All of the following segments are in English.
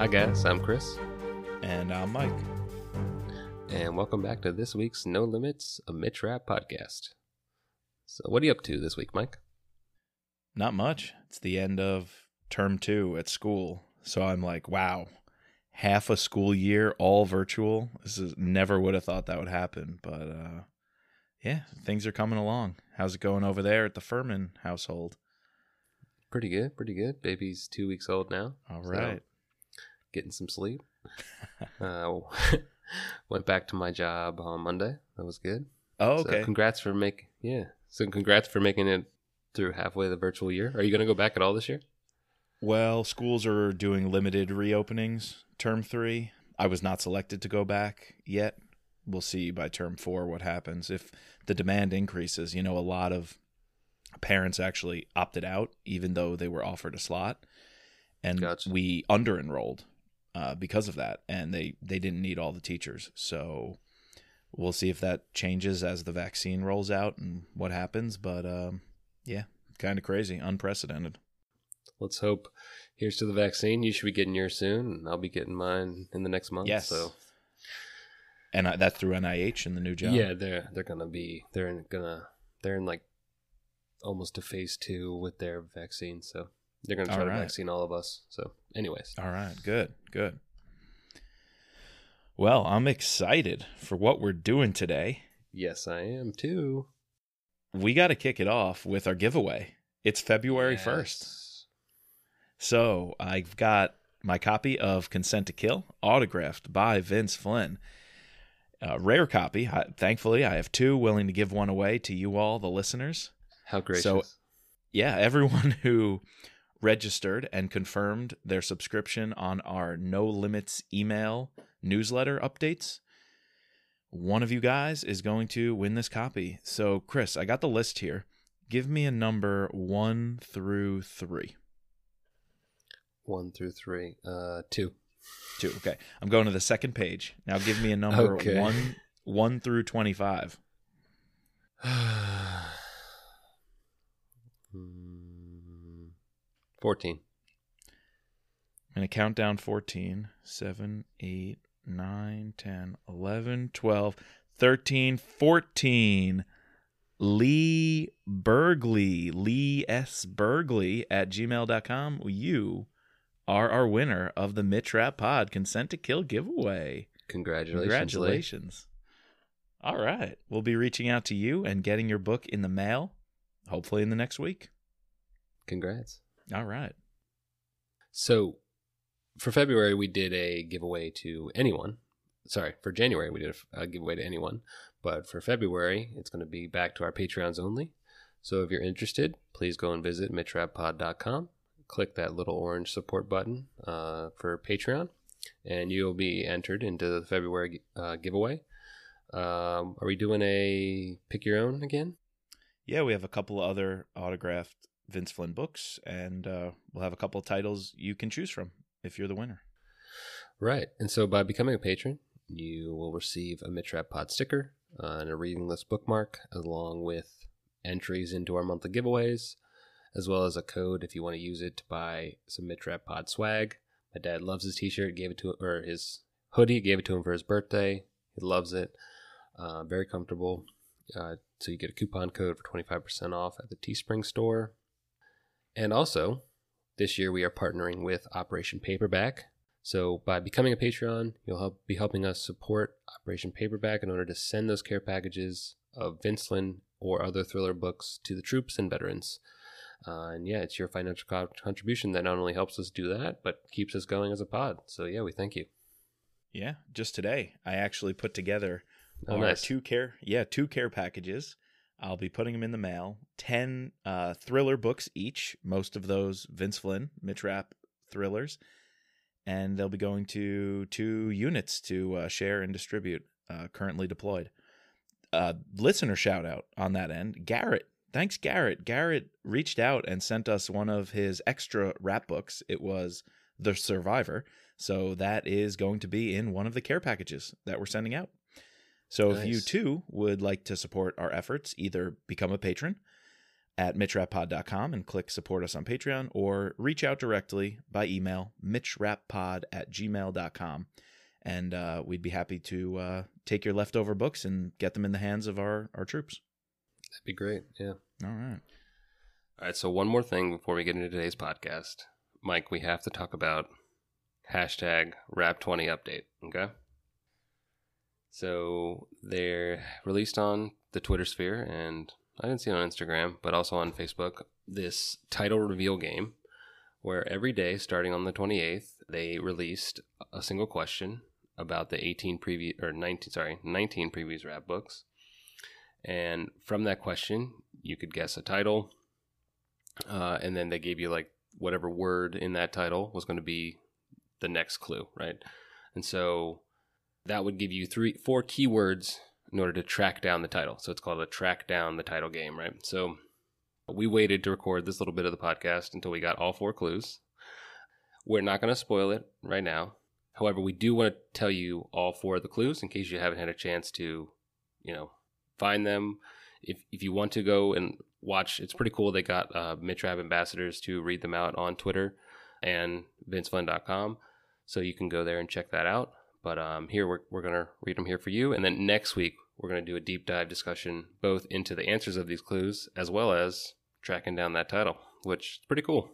Hi, guys. I'm Chris, And I'm Mike. and welcome back to this week's No Limits, a Mitch Rapp podcast. So, what are you up to this week, Mike? Not much. It's the end of term two at school. So I'm like, wow, half a school year, all virtual. This is never would have thought that would happen. But uh, yeah, things are coming along. How's it going over there at the Furman household? Pretty good, pretty good. Baby's two weeks old now. All so right. Getting some sleep. uh, went back to my job on Monday. That was good. Oh, So okay. congrats for making, yeah. So, congrats for making it through halfway the virtual year. Are you going to go back at all this year? Well, schools are doing limited reopenings term three. I was not selected to go back yet. We'll see by term four what happens. If the demand increases, you know, a lot of parents actually opted out, even though they were offered a slot. And Gotcha. we under enrolled uh, because of that. And they, they didn't need all the teachers. So we'll see if that changes as the vaccine rolls out and what happens. But um, yeah, kind of crazy, unprecedented. Let's hope. Here's to the vaccine. You should be getting yours soon, and I'll be getting mine in the next month. Yes. So and I, that's through NIH and the new job. yeah, they're they're gonna be they're in, gonna they're in like almost to phase two with their vaccine. So they're gonna try All to right. vaccine all of us. So, anyways, All right. Good. Good. Well, I'm excited for what we're doing today. yes, I am too. We got to kick it off with our giveaway. It's February 1st. So I've got my copy of Consent to Kill, autographed by Vince Flynn. A rare copy. I, thankfully, I have two willing to give one away to you all, the listeners. How gracious. So- yeah, everyone who registered and confirmed their subscription on our No Limits email newsletter updates, one of you guys is going to win this copy. So, Chris, I got the list here. Give me a number one through three. One through three. Uh, two. Two. Okay. I'm going to the second page. Now give me a number Okay. one one through twenty five. 14. I'm going to count down 14, 7, 8, 9, 10, 11, 12, 13, 14. Lee Burgley, Lee S. Burgley at gmail.com. You are our winner of the Mitch Rapp Pod Consent to Kill giveaway. Congratulations. Congratulations. Lee. All right. We'll be reaching out to you and getting your book in the mail, hopefully in the next week. Congrats. All right. So, for February, we did a giveaway to anyone. Sorry, for January, we did a, a giveaway to anyone. But for February, it's going to be back to our Patreons only. So, if you're interested, please go and visit mitchrappod.com. Click that little orange support button uh, for Patreon, and you'll be entered into the February uh, giveaway. Um, are we doing a pick your own again? Yeah, we have a couple of other autographed Vince Flynn books, and uh, we'll have a couple of titles you can choose from if you're the winner. Right. And so by becoming a patron, you will receive a Mitrap Pod sticker uh, and a reading list bookmark, along with entries into our monthly giveaways, as well as a code if you want to use it to buy some Mitrap Pod swag. My dad loves his t-shirt, gave it to or his hoodie, gave it to him for his birthday. He loves it. Uh, very comfortable. Uh, so you get a coupon code for 25% off at the Teespring store. And also, this year we are partnering with Operation Paperback. So by becoming a Patreon, you'll help be helping us support Operation Paperback in order to send those care packages of Vince Flynn or other thriller books to the troops and veterans. Uh, and yeah, it's your financial co- contribution that not only helps us do that, but keeps us going as a pod. So yeah, we thank you. Yeah, just today I actually put together Oh, nice. two care yeah two care packages. I'll be putting them in the mail. Ten uh, thriller books each. Most of those Vince Flynn Mitch Rapp thrillers, and they'll be going to two units to uh, share and distribute. Uh, currently deployed. Uh, listener shout out on that end. Garrett, thanks Garrett. Garrett reached out and sent us one of his extra Rapp books. It was The Survivor. So that is going to be in one of the care packages that we're sending out. So if you too would like to support our efforts, either become a patron at mitchrappod.com and click support us on Patreon or reach out directly by email, mitchrappod at gmail.com. And uh, we'd be happy to uh, take your leftover books and get them in the hands of our, our troops. That'd be great. Yeah. All right. All right. So, one more thing before we get into today's podcast. Mike, we have to talk about hashtag Rapp20 update. Okay. So, they're released on the Twitter sphere, and I didn't see it on Instagram, but also on Facebook, this title reveal game where every day, starting on the 28th, they released a single question about the 18 previous or 19 sorry 19 previous Rapp books. And from that question you could guess a title uh, and then they gave you like whatever word in that title was going to be the next clue right? And so that would give you three four keywords in order to track down the title so it's called a track down the title game right so we waited to record this little bit of the podcast until we got all four clues we're not going to spoil it right now However, we do want to tell you all four of the clues in case you haven't had a chance to, you know, find them. If if you want to go and watch, it's pretty cool. They got uh, Mitchrap ambassadors to read them out on Twitter and VinceFlynn.com, so you can go there and check that out. But um, here we're we're gonna read them here for you, and then next week we're gonna do a deep dive discussion both into the answers of these clues as well as tracking down that title, which is pretty cool.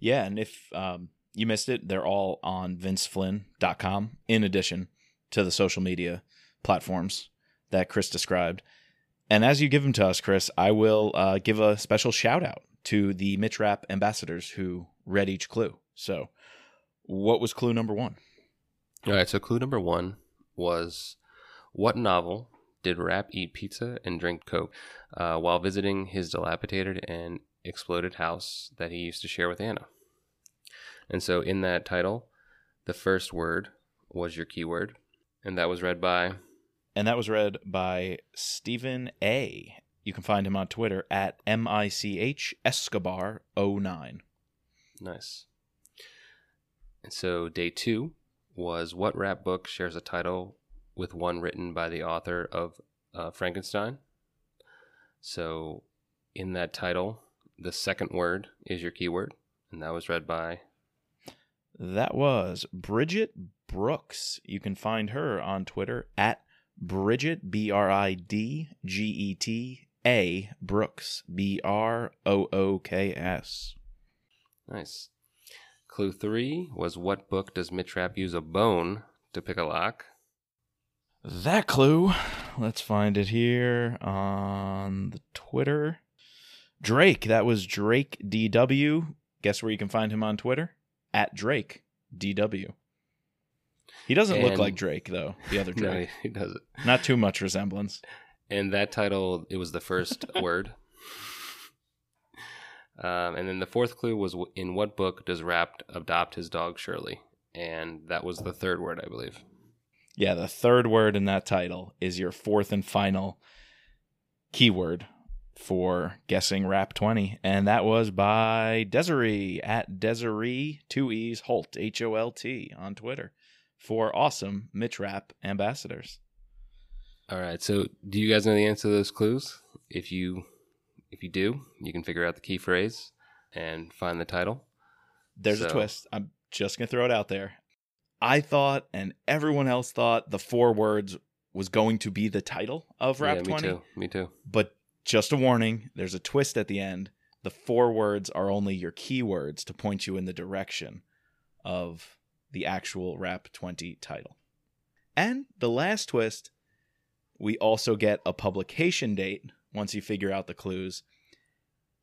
Yeah, and if um, you missed it, they're all on vinceflynn.com in addition to the social media platforms that Chris described. And as you give them to us, Chris, I will uh, give a special shout out to the Mitch Rapp ambassadors who read each clue. So, what was clue number one? All right, so clue number one was what novel did Rapp eat pizza and drink Coke uh, while visiting his dilapidated and exploded house that he used to share with Anna? And so in that title, the first word was your keyword, and that was read by. And that was read by Stephen A. You can find him on Twitter at M I C H Escobar 09. Nice. And so day two was what Rapp book shares a title with one written by the author of uh, Frankenstein? So in that title, the second word is your keyword, and that was read by that was Bridget Brooks. You can find her on Twitter at Bridget, B R I D G E T A Brooks, B R O O K S. Nice. Clue three was what book does Mitrap use a bone to pick a lock? That clue, let's find it here on the Twitter. Drake, that was Drake DW. Guess where you can find him on Twitter? at Drake DW. He doesn't and, look like Drake though. The other Drake. no, he doesn't. Not too much resemblance. And that title, it was the first word. Um, and then the fourth clue was in what book does Rapp adopt his dog Shirley? And that was the third word, I believe. Yeah, the third word in that title is your fourth and final keyword for guessing Rapp 20. And that was by Desiree at Desiree, two E's, Holt, H O L T, on Twitter for awesome Mitch Rapp ambassadors. All right. So do you guys know the answer to those clues? If you if you do, you can figure out the key phrase and find the title. There's so. a twist. I'm just gonna throw it out there. I thought and everyone else thought the four words was going to be the title of Rapp yeah, me 20. Too. Me too. But just a warning there's a twist at the end. The four words are only your keywords to point you in the direction of the actual Rapp 20 title. And the last twist, we also get a publication date once you figure out the clues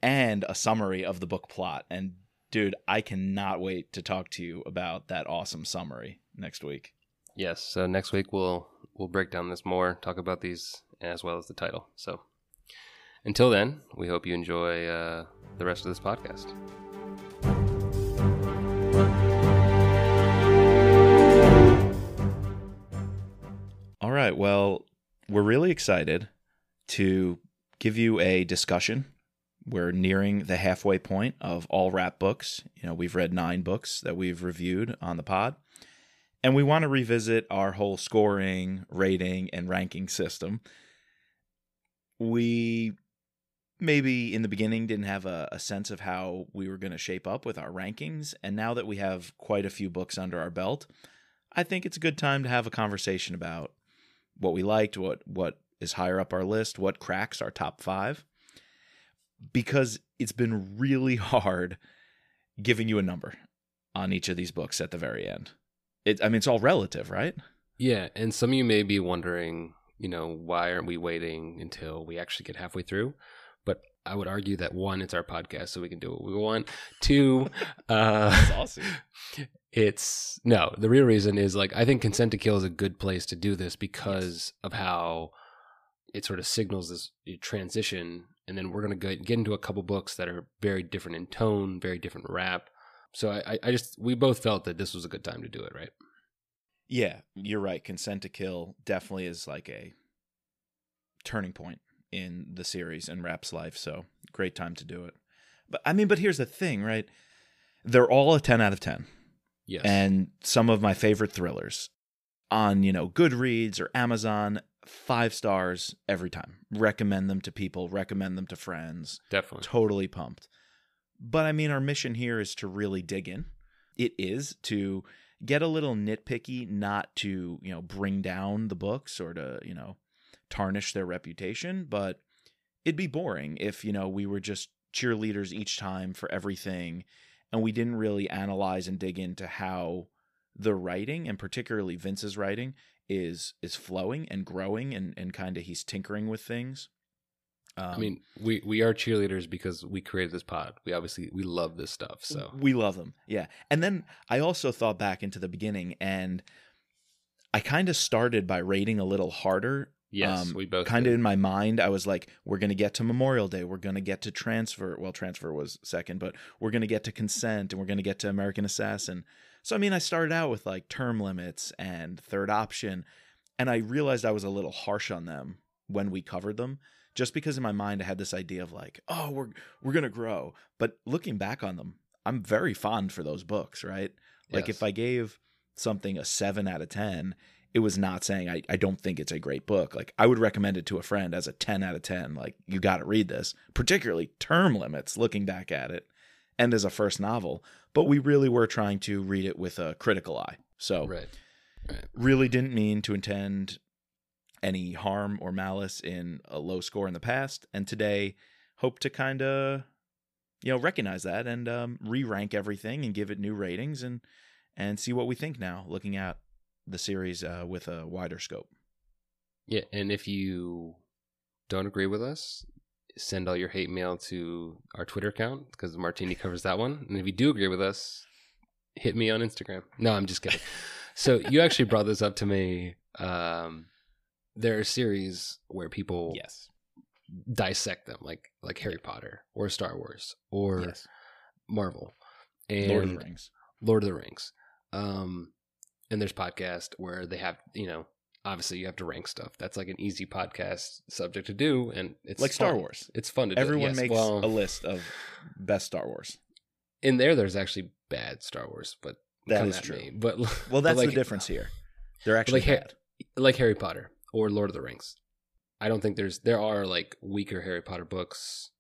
and a summary of the book plot. And dude, I cannot wait to talk to you about that awesome summary next week. Yes, so next week we'll we'll break down this more, talk about these as well as the title. So until then, we hope you enjoy uh, the rest of this podcast. All right. Well, we're really excited to give you a discussion. We're nearing the halfway point of all Rapp books. You know, we've read nine books that we've reviewed on the pod. And we want to revisit our whole scoring, rating, and ranking system. We maybe in the beginning didn't have a, a sense of how we were going to shape up with our rankings. And now that we have quite a few books under our belt, I think it's a good time to have a conversation about what we liked, what what is higher up our list, what cracks our top five. Because it's been really hard giving you a number on each of these books at the very end. It, I mean, it's all relative, right? Yeah, and some of you may be wondering, you know, why aren't we waiting until we actually get halfway through? But I would argue that one, it's our podcast, so we can do what we want. Two, uh, That's awesome. it's no. The real reason is like I think Consent to Kill is a good place to do this because of how it sort of signals this transition, and then we're gonna go, get into a couple books that are very different in tone, very different Rapp. So I, I- I just we both felt that this was a good time to do it, right? Yeah, you're right. Consent to Kill definitely is like a turning point in the series and Rapp's life. So great time to do it. But I mean, but here's the thing, right? They're all a 10 out of 10. Yes. And some of my favorite thrillers on, you know, Goodreads or Amazon, five stars every time. Recommend them to people, recommend them to friends. definitely. Totally pumped. But I mean, our mission here is to really dig in. It is to get a little nitpicky, not to, you know, bring down the books or to, you know, tarnish their reputation, but it'd be boring if, you know, we were just cheerleaders each time for everything and we didn't really analyze and dig into how the writing and particularly Vince's writing is is flowing and growing and and kind of he's tinkering with things. Um, I mean, we we are cheerleaders because we created this pod. We obviously we love this stuff. So we love them yeah and then i also thought back into the beginning and i kind of started by rating a little harder yes, um, we both kind of in my mind i was like we're going to get to memorial day we're going to get to transfer well transfer was second but we're going to get to consent and we're going to get to american assassin so i mean i started out with like term limits and third option and i realized i was a little harsh on them when we covered them just because in my mind i had this idea of like oh we're we're going to grow but looking back on them i'm very fond for those books right like Yes. if i gave something a 7 out of 10 it was not saying I, I don't think it's a great book. Like I would recommend it to a friend as a 10 out of 10. Like you got to read this, particularly term limits looking back at it and as a first novel. But we really were trying to read it with a critical eye. So right. really didn't mean to intend any harm or malice in a low score in the past. And today hope to kind of, you know, recognize that and um, re-rank everything and give it new ratings and, and see what we think now looking at the series uh, with a wider scope. Yeah, and if you don't agree with us, send all your hate mail to our Twitter account because Martini covers that one. And if you do agree with us, hit me on Instagram. No, I'm just kidding. so you actually brought this up to me. Um, there are series where people Yes. dissect them, like like Harry Potter or Star Wars or yes. Marvel and Lord of the Rings. Lord of the Rings. Um, and there's podcast where they have, you know, obviously you have to rank stuff. That's like an easy podcast subject to do, and it's Like Star. Wars. It's fun to do. Everyone yes. makes well, a list of best Star Wars. in there. There's actually bad Star Wars, but That is true. me. But Well, but that's like, the difference here. They're actually like bad. like Harry Potter or Lord of the Rings. I don't think there's there are like weaker Harry Potter books.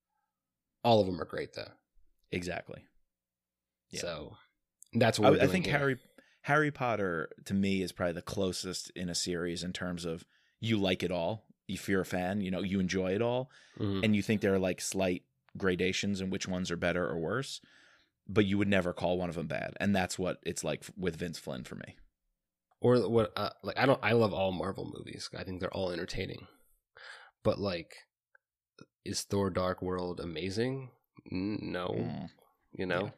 All of them are great though. Exactly. Yeah. So that's what I, I think here. Harry Harry Potter to me is probably the closest in a series in terms of you like it all. If you're a fan, you know you enjoy it all, Mhm. and you think there are like slight gradations in which ones are better or worse, but you would never call one of them bad, and that's what it's like with Vince Flynn for me. or what uh, like I don't I love all Marvel movies. I think they're all entertaining. But like is Thor Dark World amazing? No, Mm. you know. Yeah.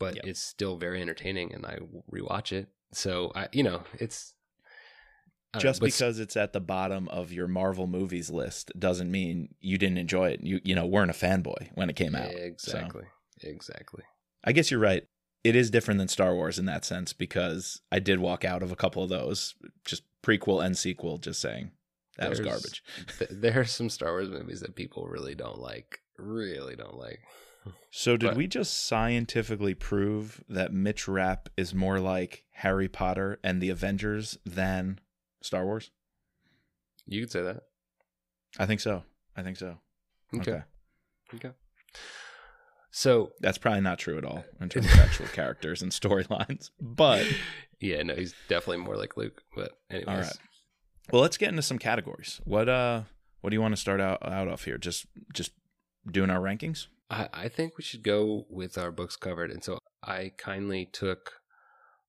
But Yep. it's still very entertaining and I rewatch it. So I you know, it's I don't know, Just because it's at the bottom of your Marvel movies list doesn't mean you didn't enjoy it. You you know weren't a fanboy when it came out. so. Exactly. Exactly. I guess you're right. It is different than Star Wars in that sense because I did walk out of a couple of those, just prequel and sequel, just saying that was garbage. Th- there are some Star Wars movies that people really don't like. Really don't like. So did but- we just scientifically prove that Mitch Rapp is more like Harry Potter and the Avengers than Star Wars? You could say that. I think so. I think so. Okay. Okay. Okay. So That's probably not true at all in terms of actual characters and storylines. But yeah, no, he's definitely more like Luke. But anyways, All right. well, let's get into some categories. What uh what do you want to start out out of here? Just just doing our rankings? I, I think we should go with our books covered. And so I kindly took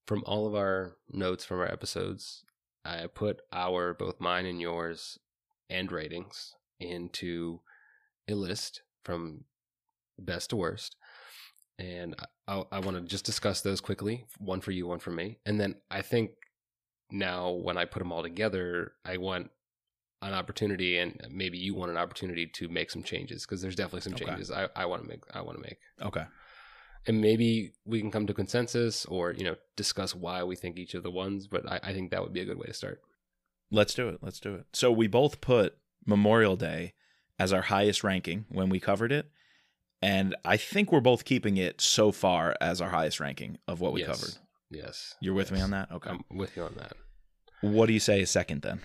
from all of our notes from our episodes, I put our, both mine and yours, and ratings into a list from best to worst. And I, I want to just discuss those quickly one for you, one for me. And then I think now when I put them all together, I want an opportunity and maybe you want an opportunity to make some changes because there's definitely some Okay. changes I, I want to make I want to make Okay. and maybe we can come to consensus or you know discuss why we think each of the ones but I, I think that would be a good way to start Let's do it. Let's do it. So we both put Memorial Day as our highest ranking when we covered it. And I think we're both keeping it so far as our highest ranking of what we Yes. covered. yes You're with me on that? Okay. i'm with you on that what do you say is second then?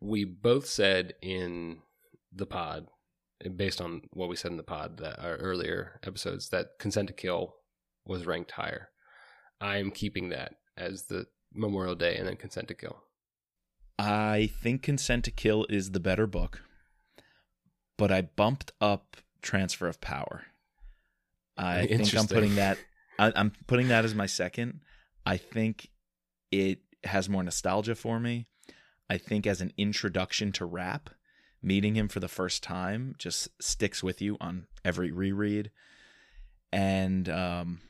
We both said in the pod based on what we said in the pod that our earlier episodes that consent to kill was ranked higher i'm keeping that as the memorial day and then consent to kill I think Consent to Kill is the better book, but I bumped up Transfer of Power. I think I'm putting that. I, I'm putting that as my second. I think it has more nostalgia for me. I think as an introduction to Rapp, meeting him for the first time just sticks with you on every reread. And um,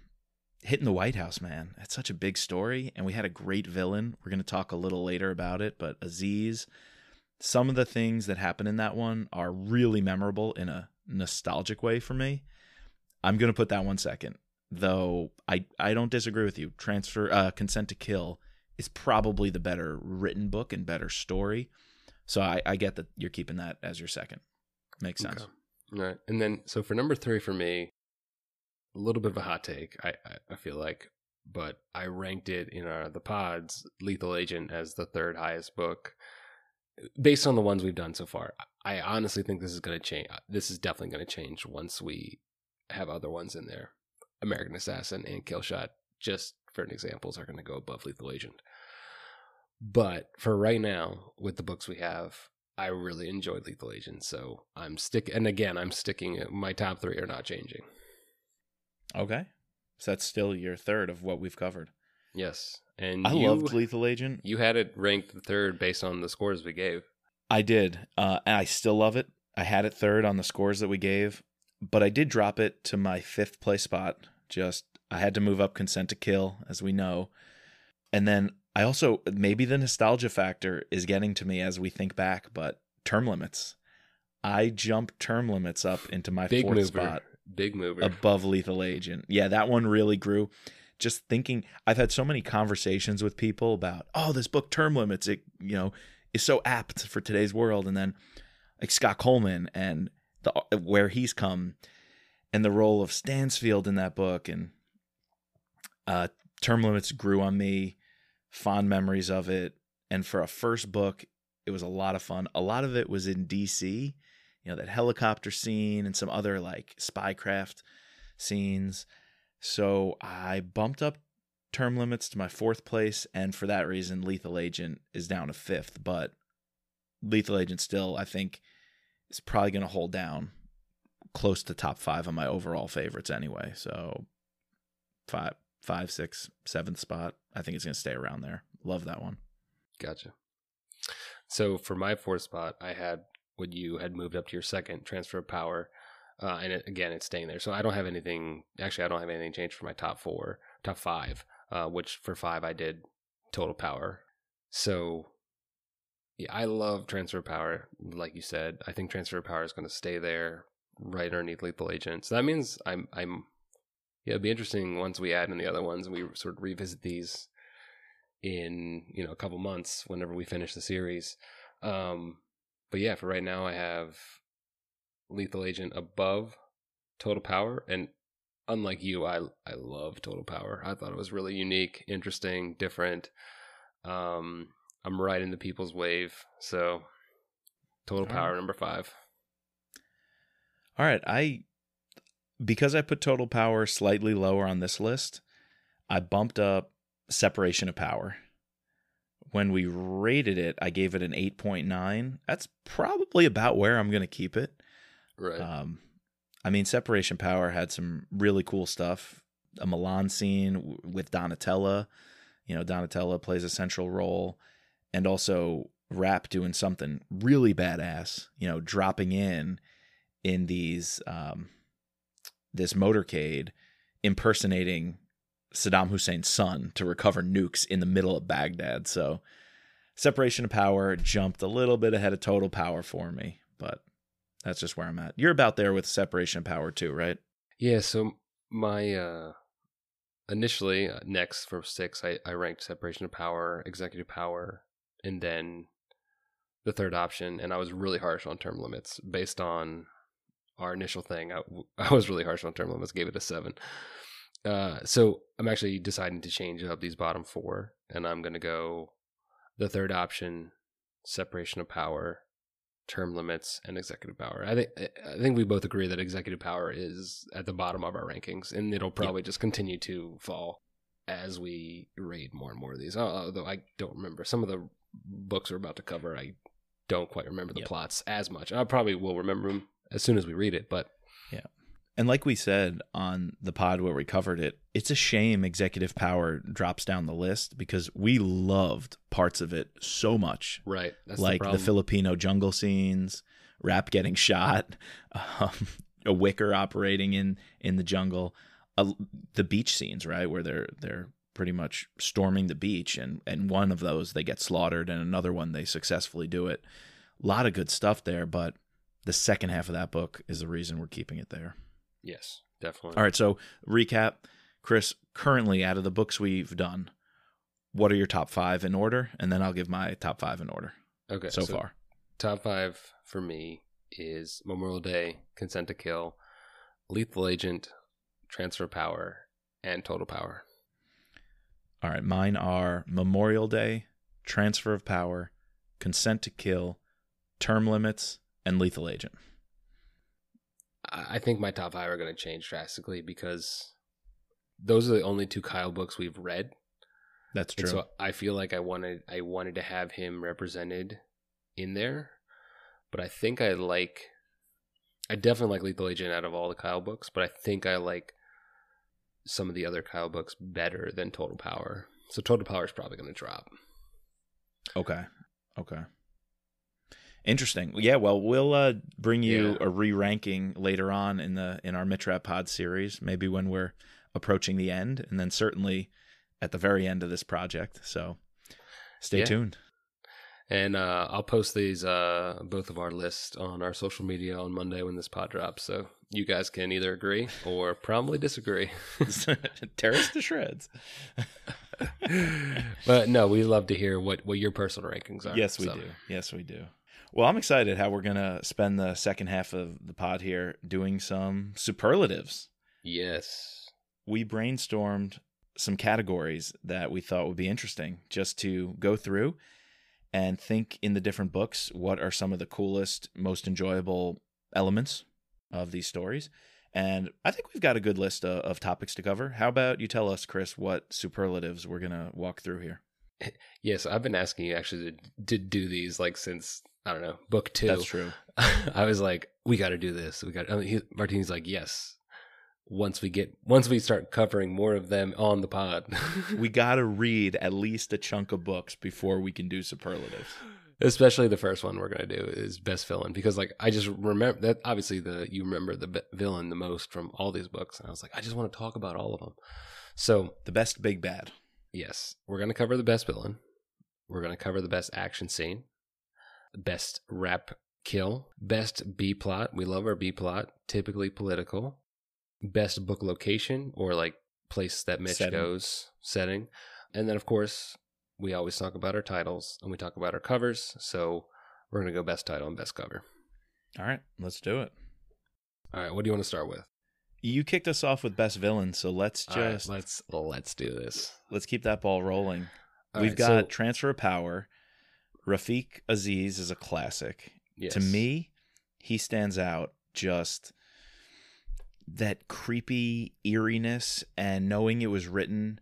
hitting the White House, man, that's such a big story. And we had a great villain. We're going to talk a little later about it, but Aziz, some of the things that happen in that one are really memorable in a nostalgic way for me. I'm going to put that one second, though I, I don't disagree with you. Transfer uh, Consent to Kill is probably the better written book and better story. So I, I get that you're keeping that as your second. Makes sense. Okay. All right. And then, so for number three for me, a little bit of a hot take, I, I, I feel like, but I ranked it in our, the pods, Lethal Agent, as the third highest book based on the ones we've done so far. I honestly think this is going to change. Uh, this is definitely going to change once we have other ones in there. American Assassin and Killshot, just for an examples, are going to go above Lethal Agent. But for right now, with the books we have, I really enjoyed Lethal Agent, so I'm stick. And again, I'm sticking. My top three are not changing. Okay. So that's still your third of what we've covered. Yes, and I you, loved Lethal Agent. You had it ranked third based on the scores we gave. I did. Uh, and I still love it. I had it third on the scores that we gave, but I did drop it to my fifth place spot. Just, I had to move up Consent to Kill, as we know. And then I also, maybe the nostalgia factor is getting to me as we think back, but term limits. I jumped term limits up into my Big fourth mover, spot big mover. above Lethal Agent. Yeah, that one really grew. Just thinking, I've had so many conversations with people about, oh, this book term limits. It you know is so apt for today's world, and then like Scott Coleman and the where he's come, and the role of Stansfield in that book, and uh, term limits grew on me. Fond memories of it, and for a first book, it was a lot of fun. A lot of it was in D.C you know that helicopter scene and some other like spycraft scenes so i bumped up term limits to my fourth place and for that reason lethal agent is down to fifth but lethal agent still i think is probably going to hold down close to top five on my overall favorites anyway so five five six seventh spot i think it's going to stay around there love that one Gotcha. So for my fourth spot, I had what you had moved up to your second transfer of power, uh, and it, again, it's staying there. So I don't have anything. Actually, I don't have anything changed for my top four, top five. Uh, which for five I did total power. So yeah, I love transfer power. Like you said, I think transfer power is going to stay there, right underneath lethal agent. So that means I'm I'm. Yeah, it'd be interesting once we add in the other ones and we sort of revisit these in you know a couple months whenever we finish the series. Um, but yeah, for right now, I have Lethal Agent above Total Power, and unlike you, I I love Total Power. I thought it was really unique, interesting, different. Um, I'm right in the people's wave, so Total All Power right. number five. All right, I because I put total power slightly lower on this list, I bumped up separation of power. When we rated it, I gave it an 8.9. That's probably about where I'm going to keep it. Right. Um, I mean, Separation Power had some really cool stuff. A Milan scene w- with Donatella. You know, Donatella plays a central role. And also Rapp doing something really badass, you know, dropping in in these, um, this motorcade, impersonating Saddam Hussein's son to recover nukes in the middle of Baghdad. So, Separation of Power jumped a little bit ahead of Total Power for me, but that's just where I'm at. You're about there with separation of power too, right? Yeah, so my uh initially uh, next for 6 I I ranked separation of power, executive power, and then the third option and I was really harsh on term limits based on our initial thing. I, I was really harsh on term limits, gave it a 7. Uh so I'm actually deciding to change up these bottom 4 and I'm going to go the third option separation of power term limits and executive power. I think I think we both agree that executive power is at the bottom of our rankings, and it'll probably just continue to fall as we read more and more of these. Although I don't remember some of the books we're about to cover, I don't quite remember the Yep. plots as much. I probably will remember them as soon as we read it, but yeah. And like we said on the pod where we covered it, it's a shame executive power drops down the list because we loved parts of it so much. right, that's like the, the. Filipino jungle scenes, Rapp getting shot, um, a wicker operating in in the jungle, uh, the beach scenes, right, where they're they're pretty much storming the beach, and and one of those they get slaughtered, and another one they successfully do it. A lot of good stuff there, but the second half of that book is the reason we're keeping it there. Yes, definitely. All right, so recap, Chris. Currently, out of the books we've done, what are your top five in order? And then I'll give my top five in order Okay, so far. top five for me is Memorial Day, Consent to Kill, Lethal Agent, Transfer Power, and Total Power. All right, mine are Memorial Day, Transfer of Power, Consent to Kill, Term Limits, and Lethal Agent. I think my top five are going to change drastically because those are the only two Kyle books we've read. That's And true. so I feel like I wanted I wanted to have him represented in there, but I think I like I definitely like Lethal Agent out of all the Kyle books, but I think I like some of the other Kyle books better than Total Power. So Total Power is probably going to drop. okay. Okay. Interesting. Yeah, well, we'll uh, bring you Yeah. a re-ranking later on in the in our Mitrap Pod series, maybe when we're approaching the end, and then certainly at the very end of this project. So stay Yeah. tuned. And uh, I'll post these uh, both of our lists on our social media on Monday when this pod drops, so you guys can either agree or probably disagree. Tear us to shreds. but no, we love to hear what what your personal rankings are. Yes, we so. do. Yes, we do. Well, I'm excited how we're going to spend the second half of the pod here doing some superlatives. Yes. We brainstormed some categories that we thought would be interesting just to go through and think in the different books what are some of the coolest, most enjoyable elements of these stories. And I think we've got a good list of, of topics to cover. How about you tell us, Chris, what superlatives we're going to walk through here? Yes, I've been asking you actually to, to do these like since I don't know book two. That's true. I was like, we got to do this. We got. I mean, he, Martini's like, yes. Once we get, once we start covering more of them on the pod, we got to read at least a chunk of books before we can do superlatives. especially the first one we're gonna do is best villain because like I just remember that obviously the you remember the villain the most from all these books, and I was like, I just want to talk about all of them. So The best big bad. yes, we're gonna cover the best villain. We're gonna cover the best action scene, best Rapp kill, best B plot. We love our B plot, typically political. Best book location or like place that Mitch Setting. goes, setting, and then of course we always talk about our titles and we talk about our covers. So we're gonna go best title and best cover. All right, let's do it. All right, what do you want to start with? You kicked us off with best villain, so let's All right, just let's let's do this. let's keep that ball rolling. All We've right, got so- Transfer of Power. Rafiq Aziz is a classic. yes. To me, he stands out just that creepy eeriness and knowing it was written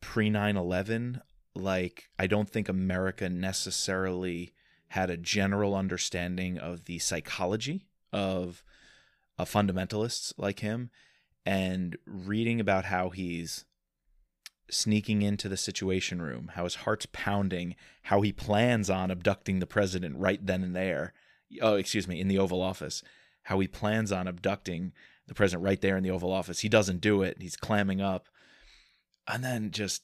pre 9/11 like I don't think America necessarily had a general understanding of the psychology of of fundamentalists like him and reading about how he's sneaking into the situation room, how his heart's pounding, how he plans on abducting the president right then and there. Oh, excuse me, in the Oval Office. How he plans on abducting the president right there in the Oval Office. He doesn't do it. He's clamming up. And then just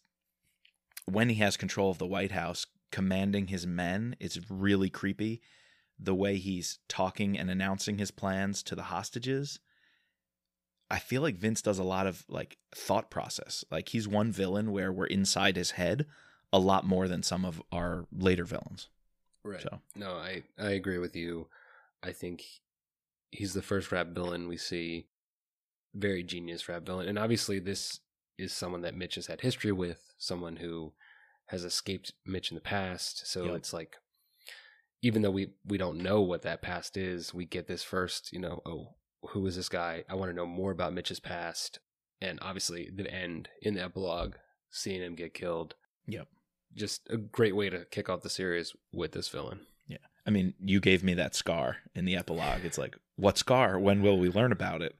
when he has control of the White House, commanding his men, it's really creepy. The way he's talking and announcing his plans to the hostages I feel like Vince does a lot of like thought process. Like he's one villain where we're inside his head a lot more than some of our later villains. Right. So. No, I I agree with you. I think he's the first Rapp villain we see. Very genius Rapp villain, and obviously this is someone that Mitch has had history with, someone who has escaped Mitch in the past. So yep. it's like, even though we we don't know what that past is, we get this first, you know, oh, who is this guy? I want to know more about Mitch's past. And obviously, the end in the epilogue, seeing him get killed. Yep. Just a great way to kick off the series with this villain. Yeah. I mean, you gave me that scar in the epilogue. It's like, what scar? When will we learn about it?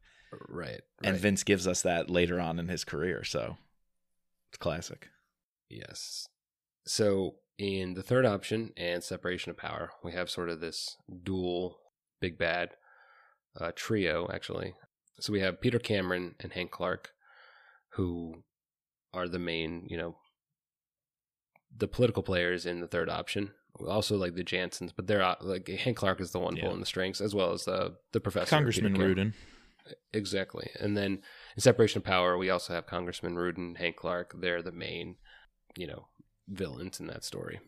Right. right. And Vince gives us that later on in his career. So it's classic. Yes. So in the third option and separation of power, we have sort of this dual big bad uh, trio, actually. So we have Peter Cameron and Hank Clark, who are the main, you know, the political players in the third option. Also, like the Jansons, but they're uh, like Hank Clark is the one yeah. pulling the strings, as well as the the professor, Congressman Rudin. Exactly, and then in separation of power, we also have Congressman Rudin, Hank Clark. They're the main, you know, villains in that story.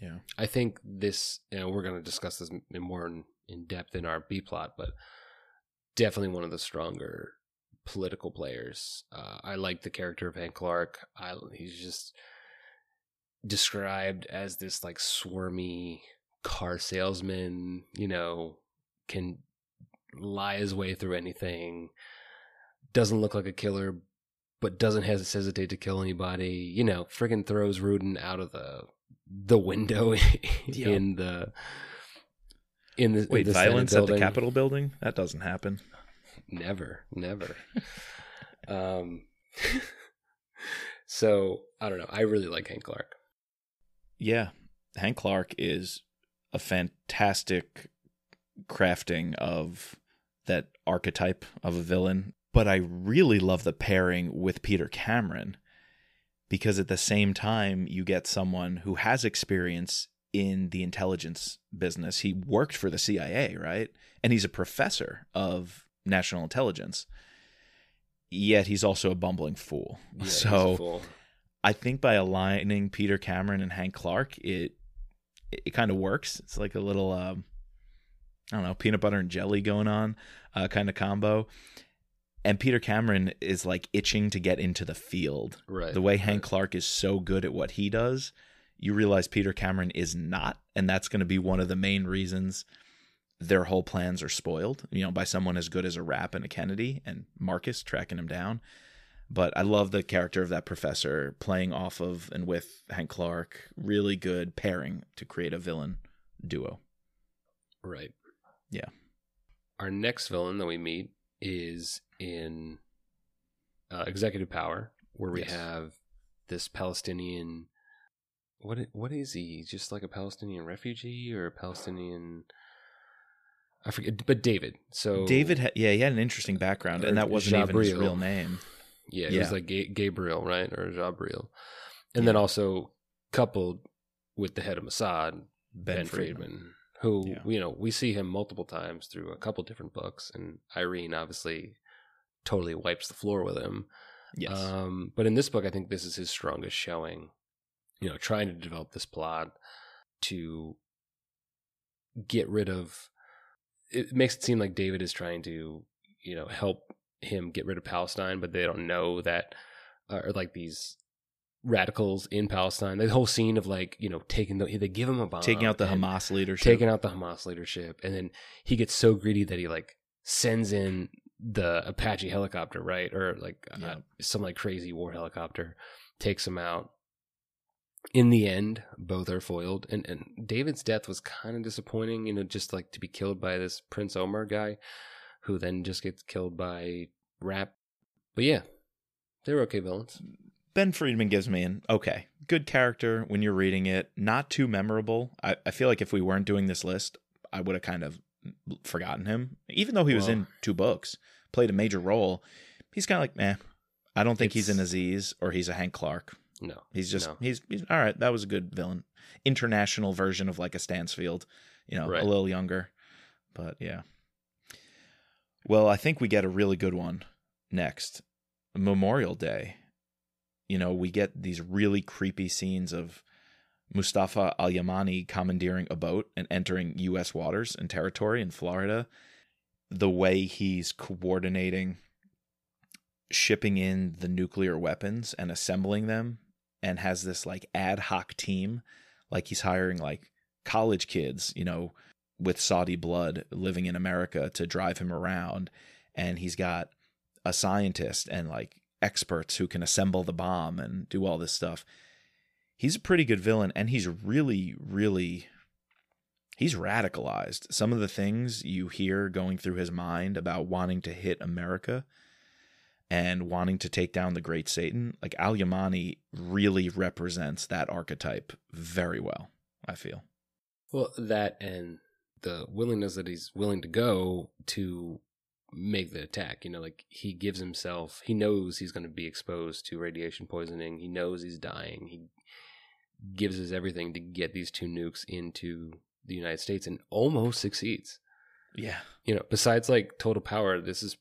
Yeah, I think this. You know, we're going to discuss this in more in in depth in our B plot, but definitely one of the stronger political players. Uh, I like the character of Hank Clark. I, he's just described as this like swarmy car salesman, you know, can lie his way through anything, doesn't look like a killer, but doesn't hesitate to kill anybody, you know, friggin' throws Rudin out of the the window in the in the wait in the violence at the Capitol building that doesn't happen. Never, never. um, so I don't know. I really like Hank Clark. Yeah, Hank Clark is a fantastic crafting of that archetype of a villain. But I really love the pairing with Peter Cameron because at the same time, you get someone who has experience in the intelligence business. He worked for the CIA, right? And he's a professor of national intelligence. Yet he's also a bumbling fool. Yeah, so fool. I think by aligning Peter Cameron and Hank Clark, it it, it kind of works. It's like a little um, I don't know, peanut butter and jelly going on uh, kind of combo. And Peter Cameron is like itching to get into the field. Right. The way Hank Clark is so good at what he does you realize Peter Cameron is not, and that's going to be one of the main reasons their whole plans are spoiled, you know, by someone as good as a Rapp and a Kennedy and Marcus tracking him down. But I love the character of that professor playing off of and with Hank Clark. Really good pairing to create a villain duo. Right. Yeah. Our next villain that we meet is in uh, Executive Power, where we yes. have this Palestinian what what is he? Just like a Palestinian refugee or a Palestinian? I forget, but David. So David, ha- yeah, he had an interesting background, and that wasn't Jabriel. even his real name. Yeah, it yeah. was like Ga- Gabriel, right, or Jabriel, and yeah. then also coupled with the head of Mossad, Ben, ben Friedman, Friedman, who yeah. you know we see him multiple times through a couple different books, and Irene obviously totally wipes the floor with him. Yes, um, but in this book, I think this is his strongest showing you know, trying to develop this plot to get rid of. It makes it seem like David is trying to, you know, help him get rid of Palestine, but they don't know that, uh, or like these radicals in Palestine. The whole scene of like, you know, taking the they give him a bomb, taking out the Hamas leadership, taking out the Hamas leadership, and then he gets so greedy that he like sends in the Apache helicopter, right, or like uh, some like crazy war helicopter, takes him out. In the end, both are foiled, and and David's death was kind of disappointing. You know, just like to be killed by this Prince Omar guy, who then just gets killed by Rapp. But yeah, they're okay villains. Ben Freidman gives me an okay, good character when you're reading it. Not too memorable. I, I feel like if we weren't doing this list, I would have kind of forgotten him. Even though he was Well- in two books, played a major role, he's kind of like, meh. I don't think he's an Aziz or he's a Hank Clark. No, He's just No. he's, he's all right. That was a good villain. International version of like a Stansfield, you know, Right. a little younger, but yeah. Well, I think we get a really good one next. Memorial Day. You know, we get these really creepy scenes of Mustafa Al Yamani commandeering a boat and entering U.S. waters and territory in Florida. The way he's coordinating shipping in the nuclear weapons and assembling them and has this like ad hoc team. Like he's hiring like college kids you know with saudi blood living in america to drive him around. And he's got a scientist and like experts who can assemble the bomb and do all this stuff. He's a pretty good villain and he's really really he's radicalized. Some of the things you hear going through his mind about wanting to hit america and wanting to take down the great Satan, like Al Yamani really represents that archetype very well, I feel. Well, that and the willingness that he's willing to go to make the attack. You know, like he gives himself, he knows he's going to be exposed to radiation poisoning. He knows he's dying. He gives his everything to get these two nukes into the United States and almost succeeds. Yeah. You know, besides like total power, this is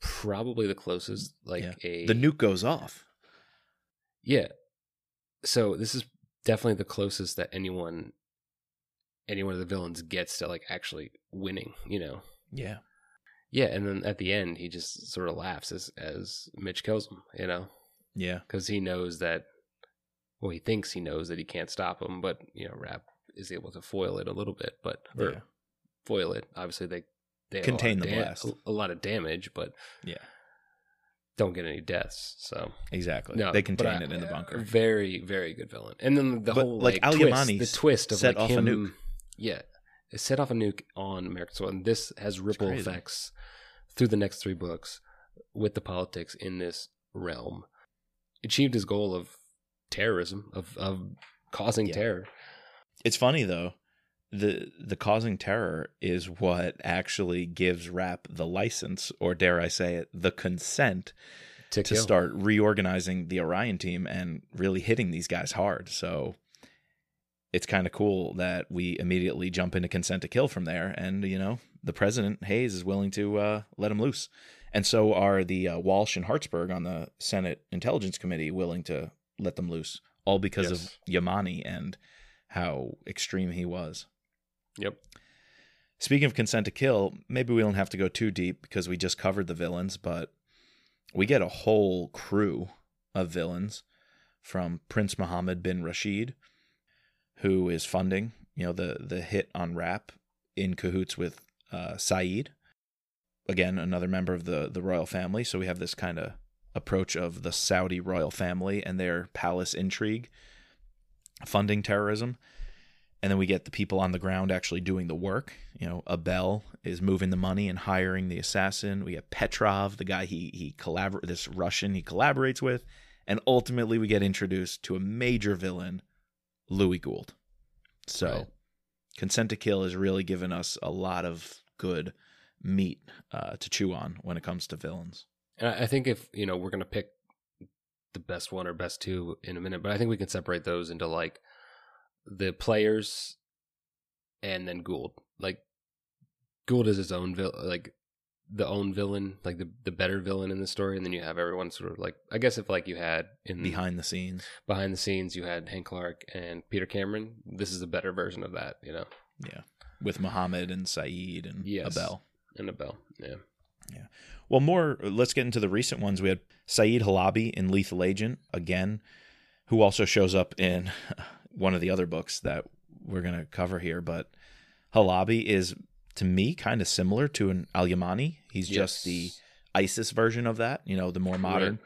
probably the closest like Yeah. a The nuke goes off. yeah. So this is definitely the closest that anyone any one of the villains gets to like actually winning, you know. Yeah. Yeah, and then at the end he just sort of laughs as as Mitch kills him, you know, Yeah. cuz he knows that well he thinks he knows that he can't stop him, but you know, Rapp is able to foil it a little bit, but or Yeah. foil it. Obviously they they Contain the da- blast. a, a lot of damage, but Yeah. don't get any deaths. So Exactly. No, they contain I- it in the bunker. Very, very good villain. And then the But, whole like, like, twist, the twist of set like off a him, nuke. Yeah, it set off a nuke on American soil, and this has ripple effects through the next three books with the politics in this realm. Achieved his goal of terrorism, of of causing Yeah. terror. It's funny though. The the causing terror is what actually gives Rapp the license, or dare I say it, the consent To, to start reorganizing the Orion team and really hitting these guys hard. So it's kind of cool that we immediately jump into consent to kill from there. And, you know, the president, Hayes, is willing to uh, let him loose. And so are the uh, Walsh and Hartsburg on the Senate Intelligence Committee willing to let them loose, all because Yes. of Yamani and how extreme he was. Yep. Speaking of consent to kill, maybe we don't have to go too deep because we just covered the villains, but we get a whole crew of villains from Prince Mohammed bin Rashid, who is funding, you know, the the hit on Rapp in cahoots with uh, Saeed. Again, another member of the the royal family. So we have this kind of approach of the Saudi royal family and their palace intrigue, funding terrorism and then we get the people on the ground actually doing the work. You know, Abel is moving the money and hiring the assassin. We have Petrov, the guy he he collabor this Russian he collaborates with, and ultimately we get introduced to a major villain, Louis Gould. So, Right. Consent to Kill has really given us a lot of good meat uh, to chew on when it comes to villains. And I I think if you know we're gonna pick the best one or best two in a minute, but I think we can separate those into like the players and then Gould. Like Gould is his own vil- like the own villain, like the the better villain in the story, and then you have everyone sort of like I guess if like you had in Behind the scenes, behind the scenes you had Hank Clark and Peter Cameron. This is a better version of that, you know. yeah, with Muhammad and Saeed and Yes. Abel. Annabelle, yeah. Yeah. Well, more. Let's get into the recent ones. We had Saeed Halabi in Lethal Agent again, who also shows up in one of the other books that we're going to cover here. But Halabi is, to me, kind of similar to an Al Yamani. He's just the ISIS version of that. You know, the more modern,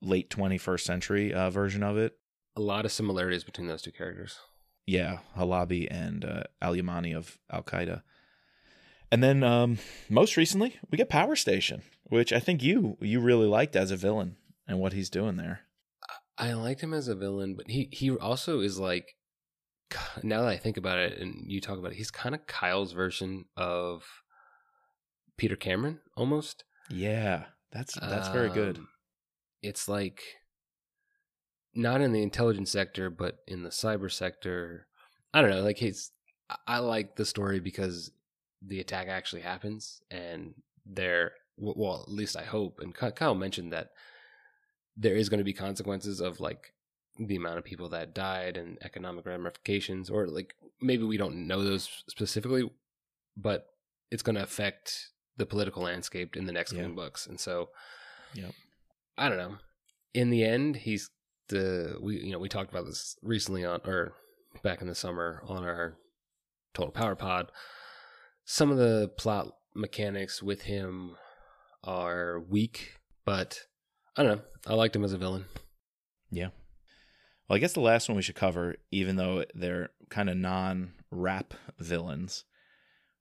late 21st century uh, version of it. A lot of similarities between those two characters. Yeah, Halabi and uh, Al Yamani of Al Qaeda. And then um, most recently, we get Power Station, which I think you you really liked as a villain and what he's doing there. I liked him as a villain, but he he also is like now that I think about it and you talk about it, he's kind of Kyle's version of Peter Cameron almost. Yeah, that's that's um, very good. Um, it's like not in the intelligence sector, but in the cyber sector. I don't know. Like he's, I like the story because the attack actually happens, and there. Well, at least I hope. And Kyle mentioned that there is going to be consequences of like the amount of people that died and economic ramifications, or like maybe we don't know those specifically, but it's going to affect the political landscape in the next yeah. coming books. And so, yeah, I don't know. In the end, he's the we you know we talked about this recently on or back in the summer on our Total Power Pod. Some of the plot mechanics with him are weak, but I don't know. I liked him as a villain. Yeah. Well, I guess the last one we should cover, even though they're kind of non Rapp villains,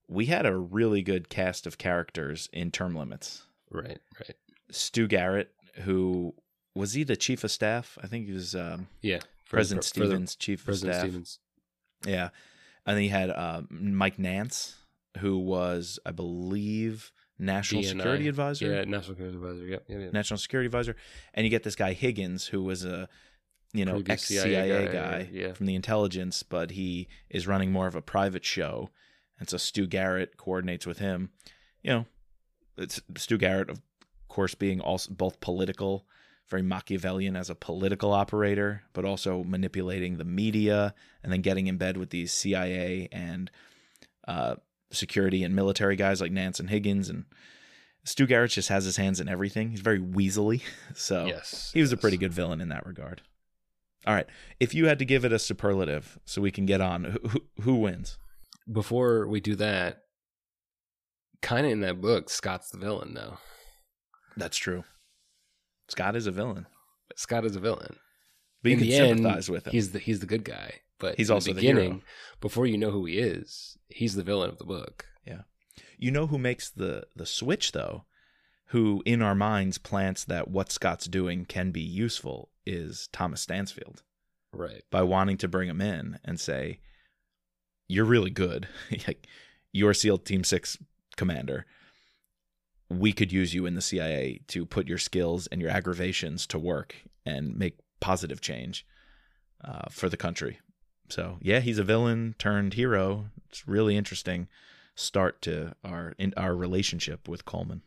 we had a really good cast of characters in term limits. Right, right. Stu Garrett, who was he the chief of staff? I think he was. Um, yeah, President Stevens, chief President of staff. Stevens. Yeah, and then he had uh, Mike Nance, who was, I believe, national DNI. security advisor. Yeah, national security advisor. Yep, yep, yep. National security advisor, and you get this guy Higgins, who was a you know ex CIA guy, guy yeah. from the intelligence, but he is running more of a private show, and so Stu Garrett coordinates with him. You know, it's Stu Garrett, of course, being also both political very Machiavellian as a political operator, but also manipulating the media and then getting in bed with these CIA and uh, security and military guys like Nance and Higgins. And Stu Garrett just has his hands in everything. He's very weaselly. So yes, he was yes. a pretty good villain in that regard. All right. If you had to give it a superlative so we can get on, who, who wins? Before we do that, kind of in that book, Scott's the villain, though. That's true. Scott is a villain. Scott is a villain. But you in can sympathize end, with him. He's the he's the good guy. But he's also the beginning, the before you know who he is, he's the villain of the book. Yeah. You know who makes the the switch though? Who in our minds plants that what Scott's doing can be useful is Thomas Stansfield. Right. By wanting to bring him in and say, You're really good. You're SEAL Team Six commander we could use you in the CIA to put your skills and your aggravations to work and make positive change uh, for the country. So yeah, he's a villain turned hero. It's really interesting start to our in our relationship with Coleman.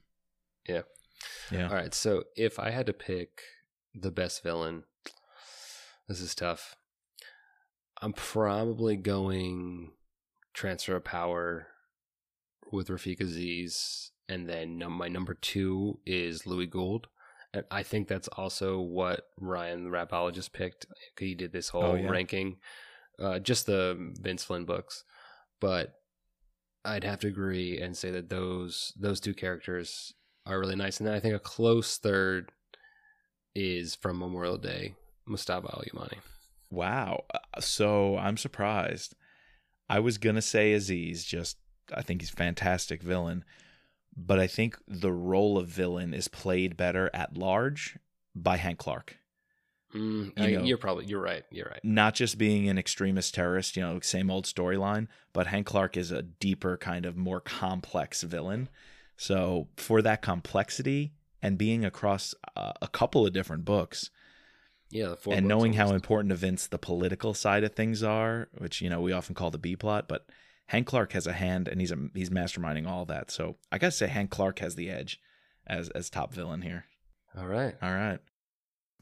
Yeah. Yeah. All right. So if I had to pick the best villain, this is tough. I'm probably going transfer of power with Rafik Aziz and then my number two is Louis Gould. And I think that's also what Ryan, the rapologist, picked. He did this whole oh, yeah. ranking, uh, just the Vince Flynn books. But I'd have to agree and say that those those two characters are really nice. And then I think a close third is from Memorial Day, Mustafa Al Yamani. Wow. Uh, so I'm surprised. I was gonna say Aziz, just I think he's fantastic villain but I think the role of villain is played better at large by Hank Clark. Mm, you know, you're probably you're right. You're right. Not just being an extremist terrorist, you know, same old storyline, but Hank Clark is a deeper kind of more complex villain. So for that complexity and being across uh, a couple of different books, yeah, and knowing how important events the political side of things are, which you know we often call the B plot, but Hank Clark has a hand, and he's a, he's masterminding all that. So I gotta say, Hank Clark has the edge as as top villain here. All right, all right.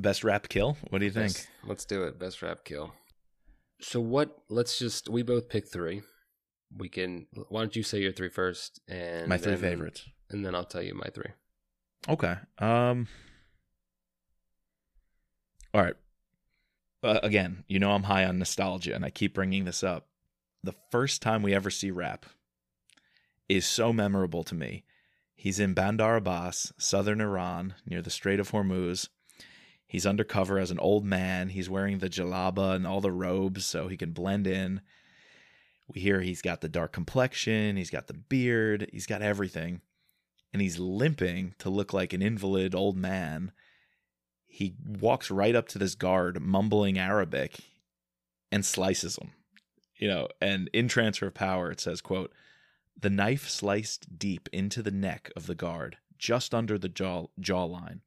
Best Rapp kill. What do you Best, think? Let's do it. Best Rapp kill. So what? Let's just we both pick three. We can. Why don't you say your three first? And my three then, favorites, and then I'll tell you my three. Okay. Um. All right. Uh, again, you know I'm high on nostalgia, and I keep bringing this up the first time we ever see Rapp is so memorable to me. He's in Bandar Abbas, southern Iran, near the Strait of Hormuz. He's undercover as an old man. He's wearing the jalaba and all the robes so he can blend in. We hear he's got the dark complexion, he's got the beard, he's got everything. And he's limping to look like an invalid old man. He walks right up to this guard, mumbling Arabic, and slices him. You know, and in transfer of power, it says, quote, the knife sliced deep into the neck of the guard, just under the jaw jawline.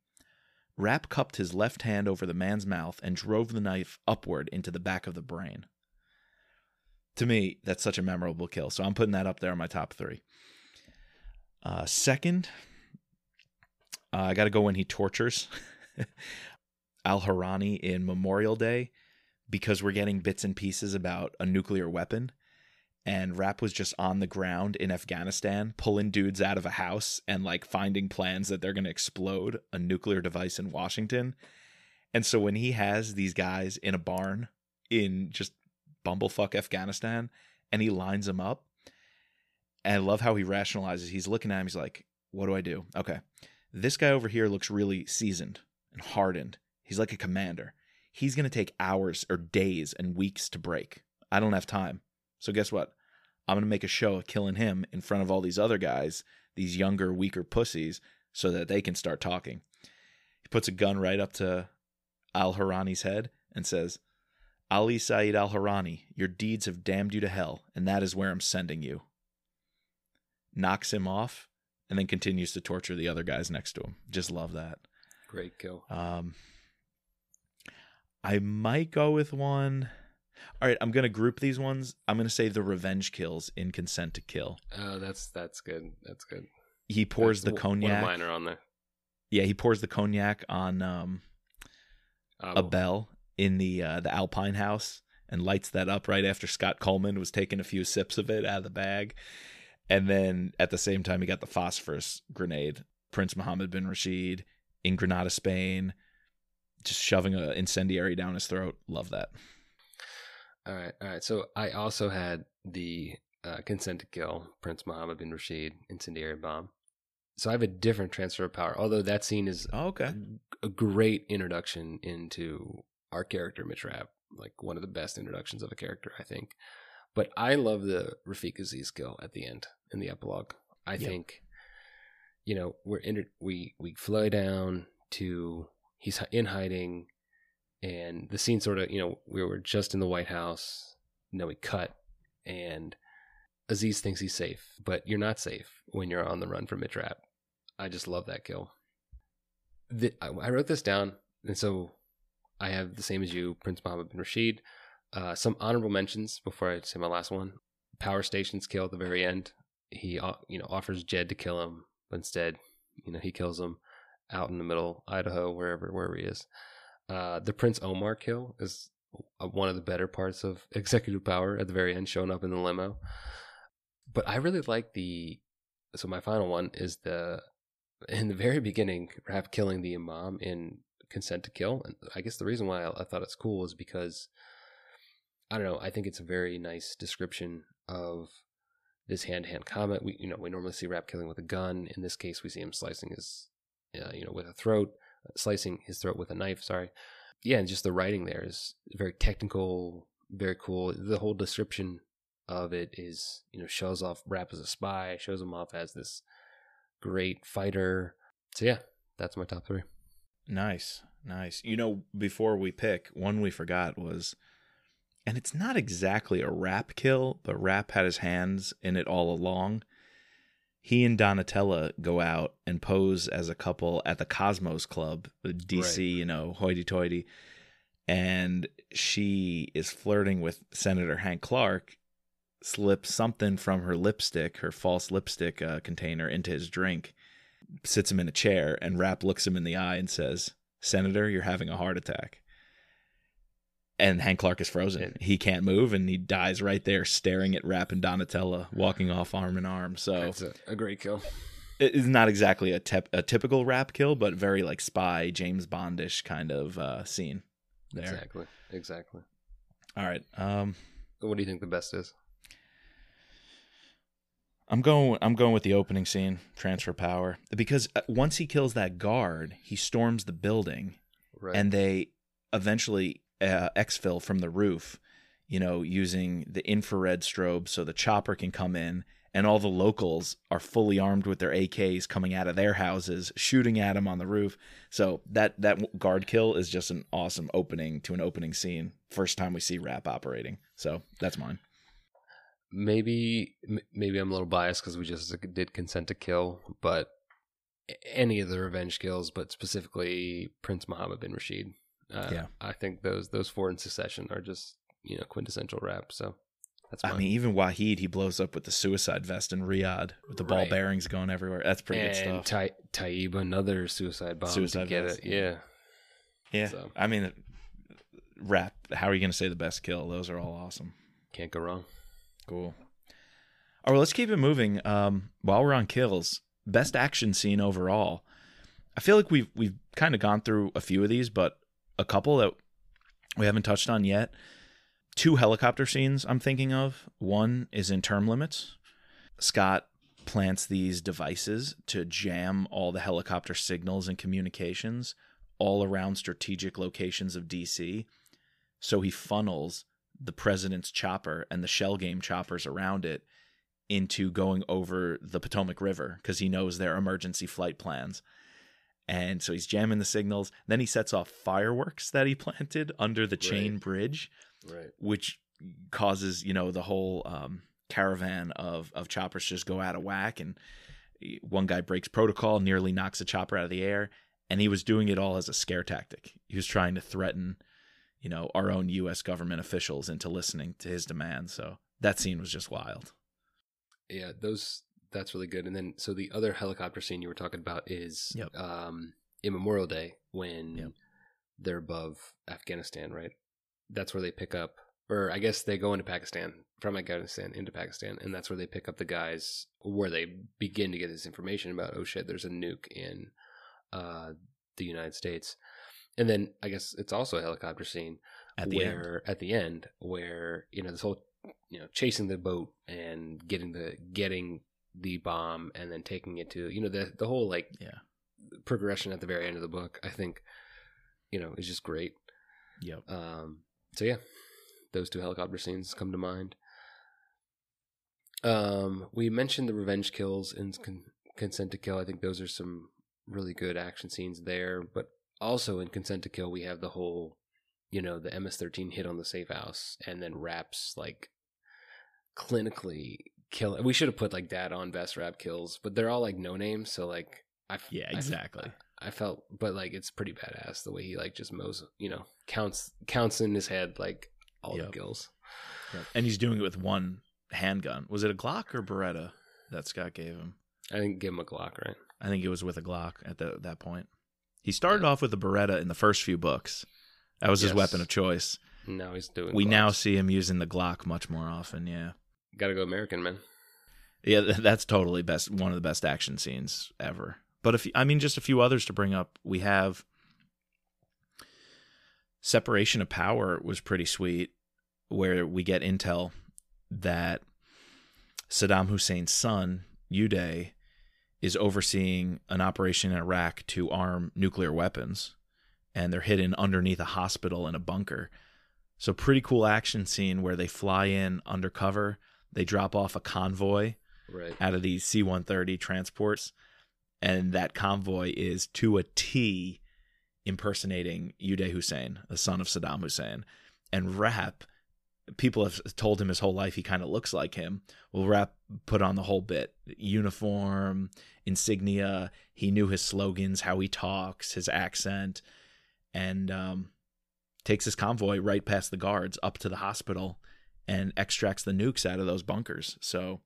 Rapp cupped his left hand over the man's mouth and drove the knife upward into the back of the brain. To me, that's such a memorable kill, so I'm putting that up there in my top three. Uh, second, uh, I got to go when he tortures Al Harani in Memorial Day because we're getting bits and pieces about a nuclear weapon and Rapp was just on the ground in Afghanistan, pulling dudes out of a house and like finding plans that they're going to explode a nuclear device in Washington. And so when he has these guys in a barn in just bumblefuck Afghanistan and he lines them up, and I love how he rationalizes. He's looking at him, he's like, What do I do? Okay. This guy over here looks really seasoned and hardened. He's like a commander. He's going to take hours or days and weeks to break. I don't have time. So guess what? I'm going to make a show of killing him in front of all these other guys, these younger, weaker pussies, so that they can start talking. He puts a gun right up to Al Harani's head and says, Ali Saeed Al Harani, your deeds have damned you to hell, and that is where I'm sending you. Knocks him off and then continues to torture the other guys next to him. Just love that. Great kill. Um, I might go with one. All right, I'm gonna group these ones. I'm gonna say the revenge kills in Consent to Kill. Oh, that's that's good. That's good. He pours That's- the cognac. One of mine are on there. Yeah, he pours the cognac on um, Uh, Abel in the uh, the Alpine house and lights that up right after Scott Coleman was taking a few sips of it out of the bag. And then at the same time, he got the phosphorus grenade. Prince Mohammed bin Rashid in Granada, Spain, just shoving a incendiary down his throat. Love that. All right, all right. So I also had the uh, consent to kill Prince Mohammed bin Rashid incendiary bomb. So I have a different transfer of power. Although that scene is Oh, okay. a great introduction into our character Mitch Rapp, like one of the best introductions of a character, I think. But I love the Rafik Aziz kill at the end in the epilogue. I think, you know, we're in, we we fly down to he's in hiding, and the scene sort of you know we were just in the White House, and then we cut, and Aziz thinks he's safe, but you're not safe when you're on the run from Mitch Rapp. I just love that kill the, I, I wrote this down, and so I have the same as you, Prince Mohammed bin Rashid. Uh, some honorable mentions before I say my last one. Power stations kill at the very end. He, uh, you know, offers Jed to kill him, but instead, you know, he kills him out in the middle, Idaho, wherever wherever he is. Uh, the Prince Omar kill is one of the better parts of executive power at the very end, showing up in the limo. But I really like the. So my final one is the in the very beginning, Rapp killing the imam in Consent to Kill. And I guess the reason why I, I thought it's cool is because I don't know. I think it's a very nice description of this hand-to-hand combat. We you know we normally see Rapp killing with a gun. In this case, we see him slicing his uh, you know with a throat, slicing his throat with a knife. Sorry. Yeah, and just the writing there is very technical, very cool. The whole description of it is you know shows off Rapp as a spy, shows him off as this great fighter. So yeah, that's my top three. Nice, nice. You know, before we pick, one we forgot was, and it's not exactly a Rapp kill, but Rapp had his hands in it all along. He and Donatella go out and pose as a couple at the Cosmos Club, the DC, Right. you know, hoity toity. And she is flirting with Senator Hank Clark, slips something from her lipstick, her false lipstick uh, container, into his drink sits him in a chair and Rapp looks him in the eye and says, Senator, you're having a heart attack. And Hank Clark is frozen. He can't move and he dies right there staring at Rapp and Donatella walking off arm in arm. So That's a, a great kill. it is not exactly a, tep- a typical Rapp kill, but very like spy, James Bondish kind of uh, scene there. Exactly. Exactly. All right. Um, What do you think the best is? I'm going. I'm going with the opening scene, transfer power, because uh, once he kills that guard, he storms the building, Right. and they eventually uh, exfil from the roof, you know, using the infrared strobe so the chopper can come in, and all the locals are fully armed with their AKs coming out of their houses, shooting at him on the roof. So that that guard kill is just an awesome opening to an opening scene. First time we see Rapp operating. So that's mine. maybe maybe I'm a little biased because we just did consent to kill, but any of the revenge kills, but specifically Prince Muhammad bin Rashid. Uh, Yeah. I think those those four in succession are just you know quintessential Rapp. So that's I mean, even Wahid, he blows up with the suicide vest in Riyadh with the ball Right. bearings going everywhere. That's pretty and good stuff. Taib, another suicide bomb Suicide to get vest, it. Yeah, yeah, so. I mean, Rapp. How are you going to say the best kill? Those are all awesome. can't go wrong. Cool. All right, let's keep it moving. Um, while we're on kills, best action scene overall. I feel like we've we've kind of gone through a few of these, but a couple that we haven't touched on yet. Two helicopter scenes I'm thinking of. One is in Term Limits. Scott plants these devices to jam all the helicopter signals and communications all around strategic locations of DC. So he funnels the president's chopper and the shell game choppers around it into going over the Potomac River because he knows their emergency flight plans. And so he's jamming the signals. Then he sets off fireworks that he planted under the chain Right. bridge, Right. which causes, you know, the whole um, caravan of, of choppers just go out of whack. And one guy breaks protocol, nearly knocks a chopper out of the air. And he was doing it all as a scare tactic. He was trying to threaten, you know, our own U.S. government officials into listening to his demands. So that scene was just wild. Yeah, those that's really good. And then so the other helicopter scene you were talking about is Yep. um in Memorial Day when Yep. they're above Afghanistan, right? That's where they pick up or I guess they go into Pakistan from Afghanistan into Pakistan and that's where they pick up the guys where they begin to get this information about oh shit there's a nuke in uh the United States. And then I guess it's also a helicopter scene At the end. where at the end where you know this whole you know chasing the boat and getting the getting the bomb and then taking it to you know the the whole like Yeah. progression at the very end of the book i think you know is just great Yep. um so yeah those two helicopter scenes come to mind um we mentioned the revenge kills in Con- consent to kill i think those are some really good action scenes there but also in consent to kill we have the whole you know the ms13 hit on the safe house and then Rapp's like clinically kill we should have put like dad on best Rapp kills but they're all like no names so like I Yeah, exactly. I felt, but like it's pretty badass the way he like just mows, you know, counts counts in his head like all Yep. the kills. And he's doing it with one handgun. Was it a Glock or Beretta that Scott gave him? I think give him a Glock, right? I think it was with a Glock at the, that point. He started off with a Beretta in the first few books. That was his weapon of choice. Now he's doing. We now see him using the Glock much more often. Yeah, gotta go American man. yeah, that's totally best. One of the best action scenes ever. But if I mean, just a few others to bring up, we have separation of power was pretty sweet, where we get intel that Saddam Hussein's son Uday is overseeing an operation in Iraq to arm nuclear weapons, and they're hidden underneath a hospital in a bunker. So pretty cool action scene where they fly in undercover. They drop off a convoy Right. out of these C 130 transports. And that convoy is to a T impersonating Uday Hussein, the son of Saddam Hussein. And Rapp, people have told him his whole life he kind of looks like him. Well, Rapp put on the whole bit uniform, insignia. He knew his slogans, how he talks, his accent, and um, takes his convoy right past the guards up to the hospital and extracts the nukes out of those bunkers. So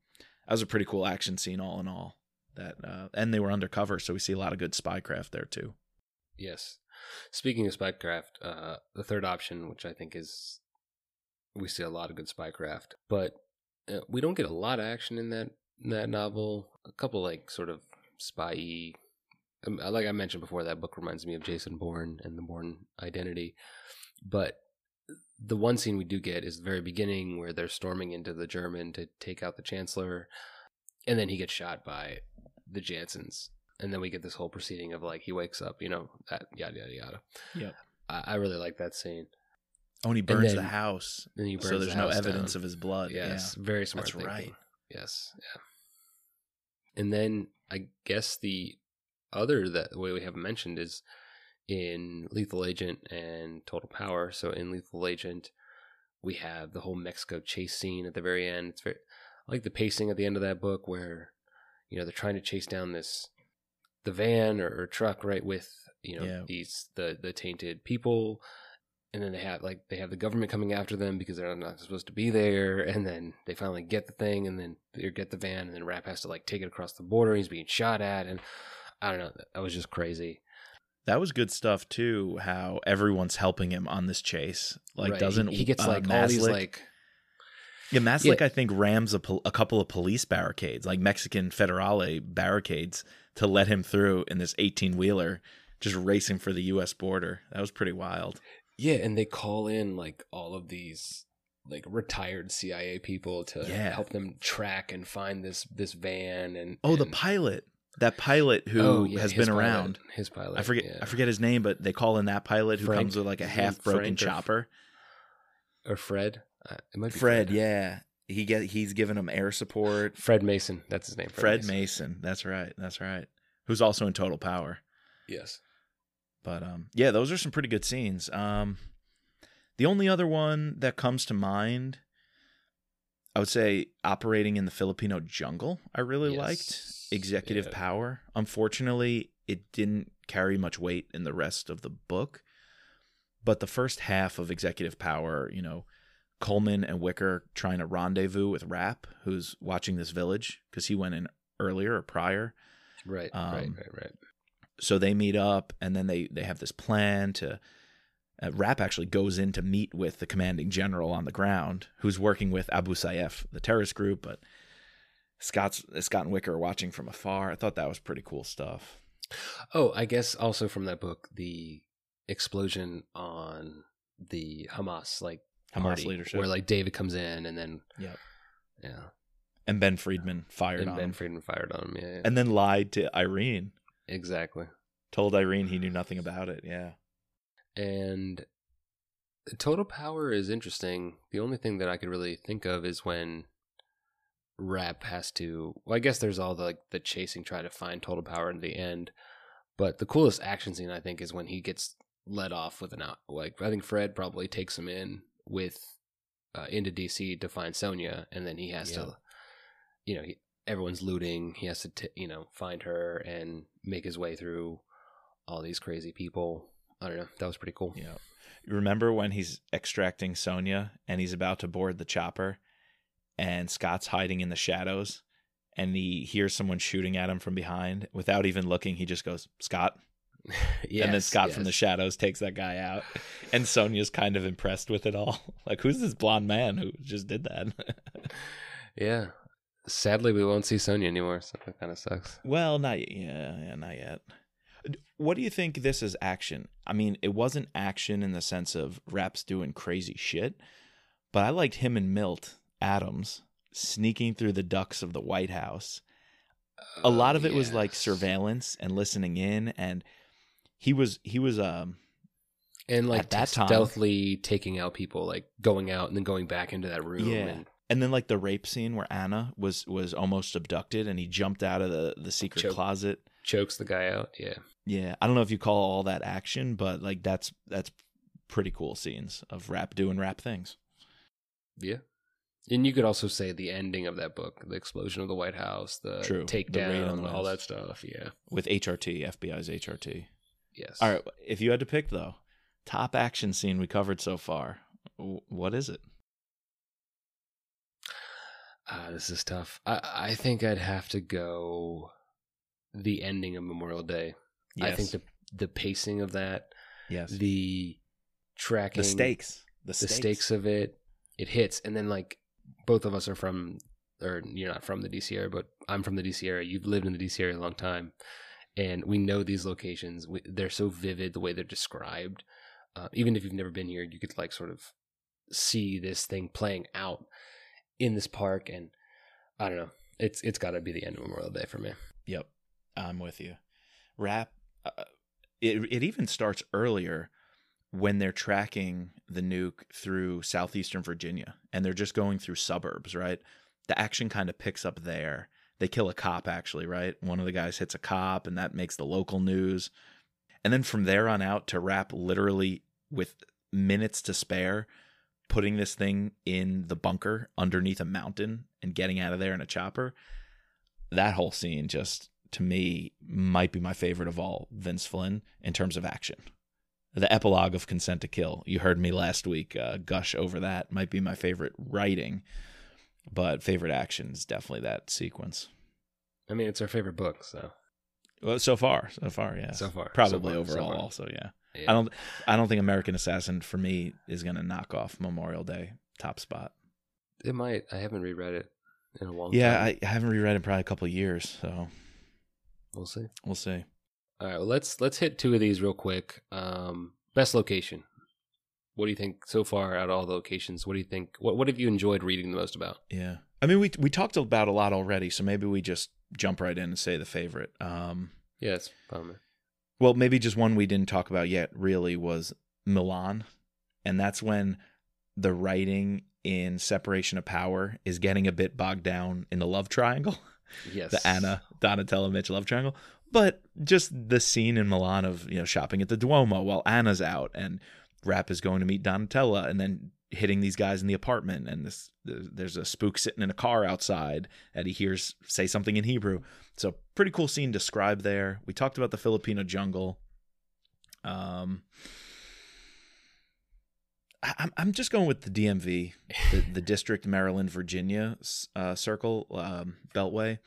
that was a pretty cool action scene all in all that uh, and they were undercover so we see a lot of good spycraft there too Yes. Speaking of spycraft, uh, the third option, which I think is, we see a lot of good spycraft, but uh, we don't get a lot of action in that in that novel. A couple like sort of spy um, like I mentioned before, that book reminds me of Jason Bourne and the Bourne Identity. But the one scene we do get is the very beginning where they're storming into the German to take out the Chancellor. and then he gets shot by the Jansons, and then we get this whole proceeding of like he wakes up, you know, that yada yada yada. Yep. I, I really like that scene. Oh, and he burns the then- house, And he burns so there's the no evidence down. of his blood. Yes, very smart. That's thinking. right. Yes, yeah. And then I guess the other that way we haven't mentioned is in Lethal Agent and Total Power. So in Lethal Agent, we have the whole Mexico chase scene at the very end. It's very I like the pacing at the end of that book where you know they're trying to chase down this the van or, or truck right with you know Yeah. these the the tainted people and then they have like they have the government coming after them because they're not supposed to be there and then they finally get the thing and then they get the van and then Rapp has to like take it across the border he's being shot at and i don't know that was just crazy That was good stuff too. How everyone's helping him on this chase. Like, Right. doesn't he, he gets uh, like all these like yeah, Maslick Yeah. I think rams a, pol- a couple of police barricades, like Mexican Federale barricades, to let him through in this eighteen wheeler, just racing for the U.S. border. That was pretty wild. yeah and they call in like all of these like retired cia people to Yeah. help them track and find this this van and Oh, the pilot, that pilot who Oh, yeah, has been pilot. around. his pilot I forget yeah. I forget his name, but they call in that pilot who Frank. comes with like a half broken or- chopper. or fred uh, it might be Fred, yeah, he get he's giving him air support. fred mason that's his name Fred Mason, that's right, that's right. Who's also in Total Power. yes But um, yeah, those are some pretty good scenes. Um, the only other one that comes to mind, I would say, operating in the Filipino jungle. I really Yes. liked executive Yeah. power. Unfortunately, it didn't carry much weight in the rest of the book. But the first half of executive power, you know, Coleman and Wicker trying to rendezvous with Rapp, who's watching this village because he went in earlier or prior right right Um, right right so they meet up and then they they have this plan to uh, Rapp actually goes in to meet with the commanding general on the ground who's working with Abu Sayyaf the terrorist group but Scott's Scott and Wicker are watching from afar I thought that was pretty cool stuff Oh, I guess also from that book, the explosion on the Hamas like Hamas party, leadership where like David comes in and then Yep. yeah, and Ben Freidman fired and on Ben him Freidman fired on him. Yeah, yeah. and then lied to Irene exactly. told Irene he knew nothing about it yeah And Total Power is interesting. The only thing that I could really think of is when Rapp has to. Well, I guess there's all the like the chasing, try to find Total Power in the end. But the coolest action scene I think is when he gets let off with an out. Like I think Fred probably takes him in with uh, into DC to find Sonya, and then he has Yeah. to, you know, he, everyone's looting. He has to, t- you know, find her and make his way through all these crazy people. I don't know. That was pretty cool. Yeah. Remember when he's extracting Sonya and he's about to board the chopper and Scott's hiding in the shadows and he hears someone shooting at him from behind without even looking he just goes Scott Yes, and then Scott from the shadows takes that guy out and Sonya's kind of impressed with it all like who's this blonde man who just did that yeah. Sadly, we won't see Sonya anymore, so that kind of sucks. well not y- yeah, yeah not yet what do you think this is action I mean it wasn't action in the sense of Rapp's doing crazy shit but I liked him and Milt Adams sneaking through the ducts of the White House. A lot of it was like Oh, surveillance and listening in, and he was he was um and like time- stealthily taking out people, like going out and then going back into that room. Yeah. and and then like the rape scene where Anna was was almost abducted and he jumped out of the the secret Choke. closet. chokes the guy out. Yeah, Yeah, I don't know if you call all that action, but like that's that's pretty cool scenes of rap doing rap things. yeah. And you could also say the ending of that book, the explosion of the White House, the True. The takedown, on the all that stuff. Yeah. with HRT, FBI's HRT. Yes. All right, if you had to pick though, top action scene we covered so far, what is it? Ah, this is tough. I I think I'd have to go the ending of Memorial Day. I think the the pacing of that, yes, the, tracking, the stakes, the, the stakes of it, it hits, and then like both of us are from, or you're not from the DC area, but I'm from the DC area. You've lived in the DC area a long time, and we know these locations. We, they're so vivid the way they're described. Uh, even if you've never been here, you could like sort of see this thing playing out in this park, and I don't know. it's it's got to be the end of Memorial Day for me. Yep, I'm with you. Rapp. Uh, it it even starts earlier when they're tracking the nuke through southeastern Virginia and they're just going through suburbs, right? The action kind of picks up there. They kill a cop, actually, right? One of the guys hits a cop, and that makes the local news. And then from there on out to Rapp literally with minutes to spare, putting this thing in the bunker underneath a mountain and getting out of there in a chopper. That whole scene just to me might be my favorite of all Vince Flynn in terms of action. The epilogue of Consent to Kill. You heard me last week uh, gush over that. Might be my favorite writing, but favorite action is definitely that sequence. I mean, it's our favorite book, so Well, so far, so far, yeah. so far, Probably so far, so overall, far. also, yeah. Yeah. I don't, I don't think American Assassin for me is going to knock off Memorial Day top spot. It might. I haven't reread it in a long Yeah, time. Yeah, I haven't reread it in probably a couple of years, so we'll see. we'll see. All right, well, let's let's hit two of these real quick. Um, best location. What do you think so far out of all the locations? What do you think? What what have you enjoyed reading the most about? Yeah, I mean, we we talked about a lot already, so maybe we just jump right in and say the favorite. Um, Yes, fine. Well, maybe just one we didn't talk about yet. Really was Milan, and that's when the writing in Separation of Power is getting a bit bogged down in the love triangle. Yes, the Anna Donatella Mitch love triangle. But just the scene in Milan of you know shopping at the Duomo while Anna's out and Rapp is going to meet Donatella and then hitting these guys in the apartment and this there's a spook sitting in a car outside that he hears say something in Hebrew. So pretty cool scene described there. We talked about the Filipino jungle. Um I'm I'm just going with the DMV, the, the District Maryland Virginia uh, Circle um, Beltway.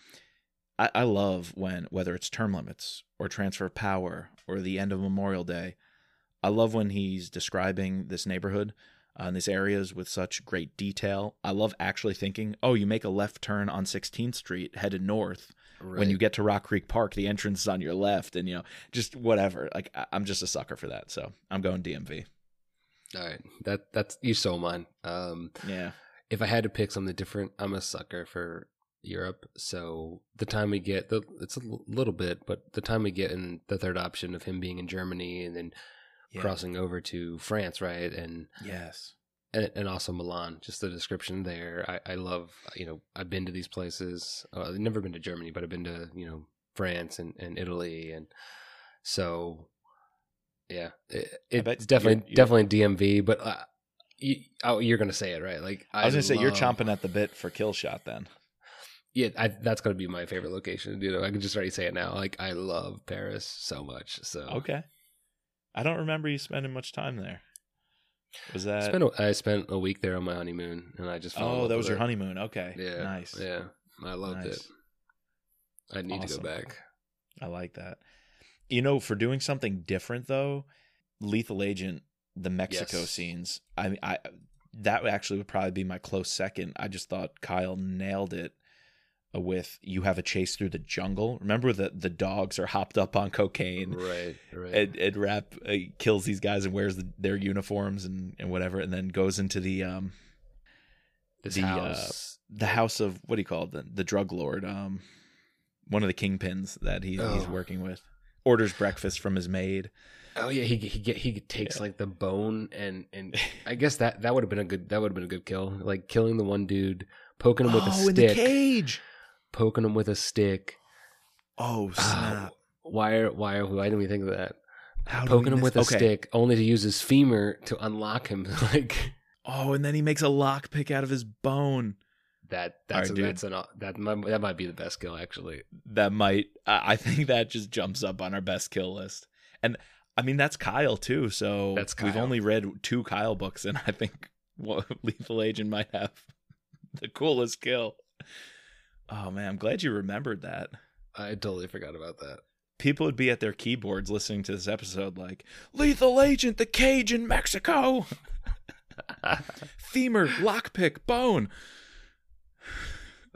I, I love when whether it's term limits or transfer of power or the end of Memorial Day. I love when he's describing this neighborhood uh, and these areas with such great detail. I love actually thinking, oh, you make a left turn on 16th Street headed north. When you get to Rock Creek Park, the entrance is on your left, and you know, just whatever. Like I- I'm just a sucker for that, so I'm going DMV. all right, that that's you so mine. Um, Yeah, if I had to pick something different, I'm a sucker for Europe. So the time we get the it's a l- little bit, but the time we get in the third option of him being in Germany and then crossing over to France, right, and Yes. and, and also Milan. Just the description there, I, I love. You know, I've been to these places. Uh, I've never been to Germany, but I've been to you know France and, and Italy, and so yeah, it, it's definitely you're- definitely DMV. But uh, you, oh, you're gonna say it right? Like I was gonna say you're chomping at the bit for kill shot then. Yeah, I, that's gonna be my favorite location. You know, I can just already say it now. Like I love Paris so much. So Okay. I don't remember you spending much time there. Was I that? spent a, I spent a week there on my honeymoon, and I just oh, that was your it. honeymoon. Okay. Yeah, Nice. Yeah, I loved Nice. it. I need to go back. I like that. You know, for doing something different though, Lethal Agent, the Mexico Yes. scenes. I mean, I that actually would probably be my close second. I just thought Kyle nailed it with you have a chase through the jungle. Remember that the dogs are hopped up on cocaine. Right, right. Ed, Ed Rapp uh, kills these guys and wears the, their uniforms and, and whatever, and then goes into the um the, uh, house. the house of what do you call it the, the drug lord um one of the kingpins that he, he's Oh. working with orders breakfast from his maid oh yeah, he he get he takes Yeah. like the bone and and I guess that that would have been a good that would have been a good kill. Like killing the one dude, poking him with a oh in the stick, cage poking him with a stick. oh Ah, snap why are why are why didn't we think of that? How poking him with a okay. stick, only to use his femur to unlock him. like oh and then he makes a lock pick out of his bone that. That's Alright, a, that's an that might, that might be the best kill actually. that might I think that just jumps up on our best kill list and I mean that's Kyle too so That's we've only read two Kyle books and I think well, Lethal Agent might have the coolest kill oh man I'm glad you remembered that. I totally forgot about that. people would be at their keyboards listening to this episode like lethal agent the cage in mexico! Femur lockpick bone.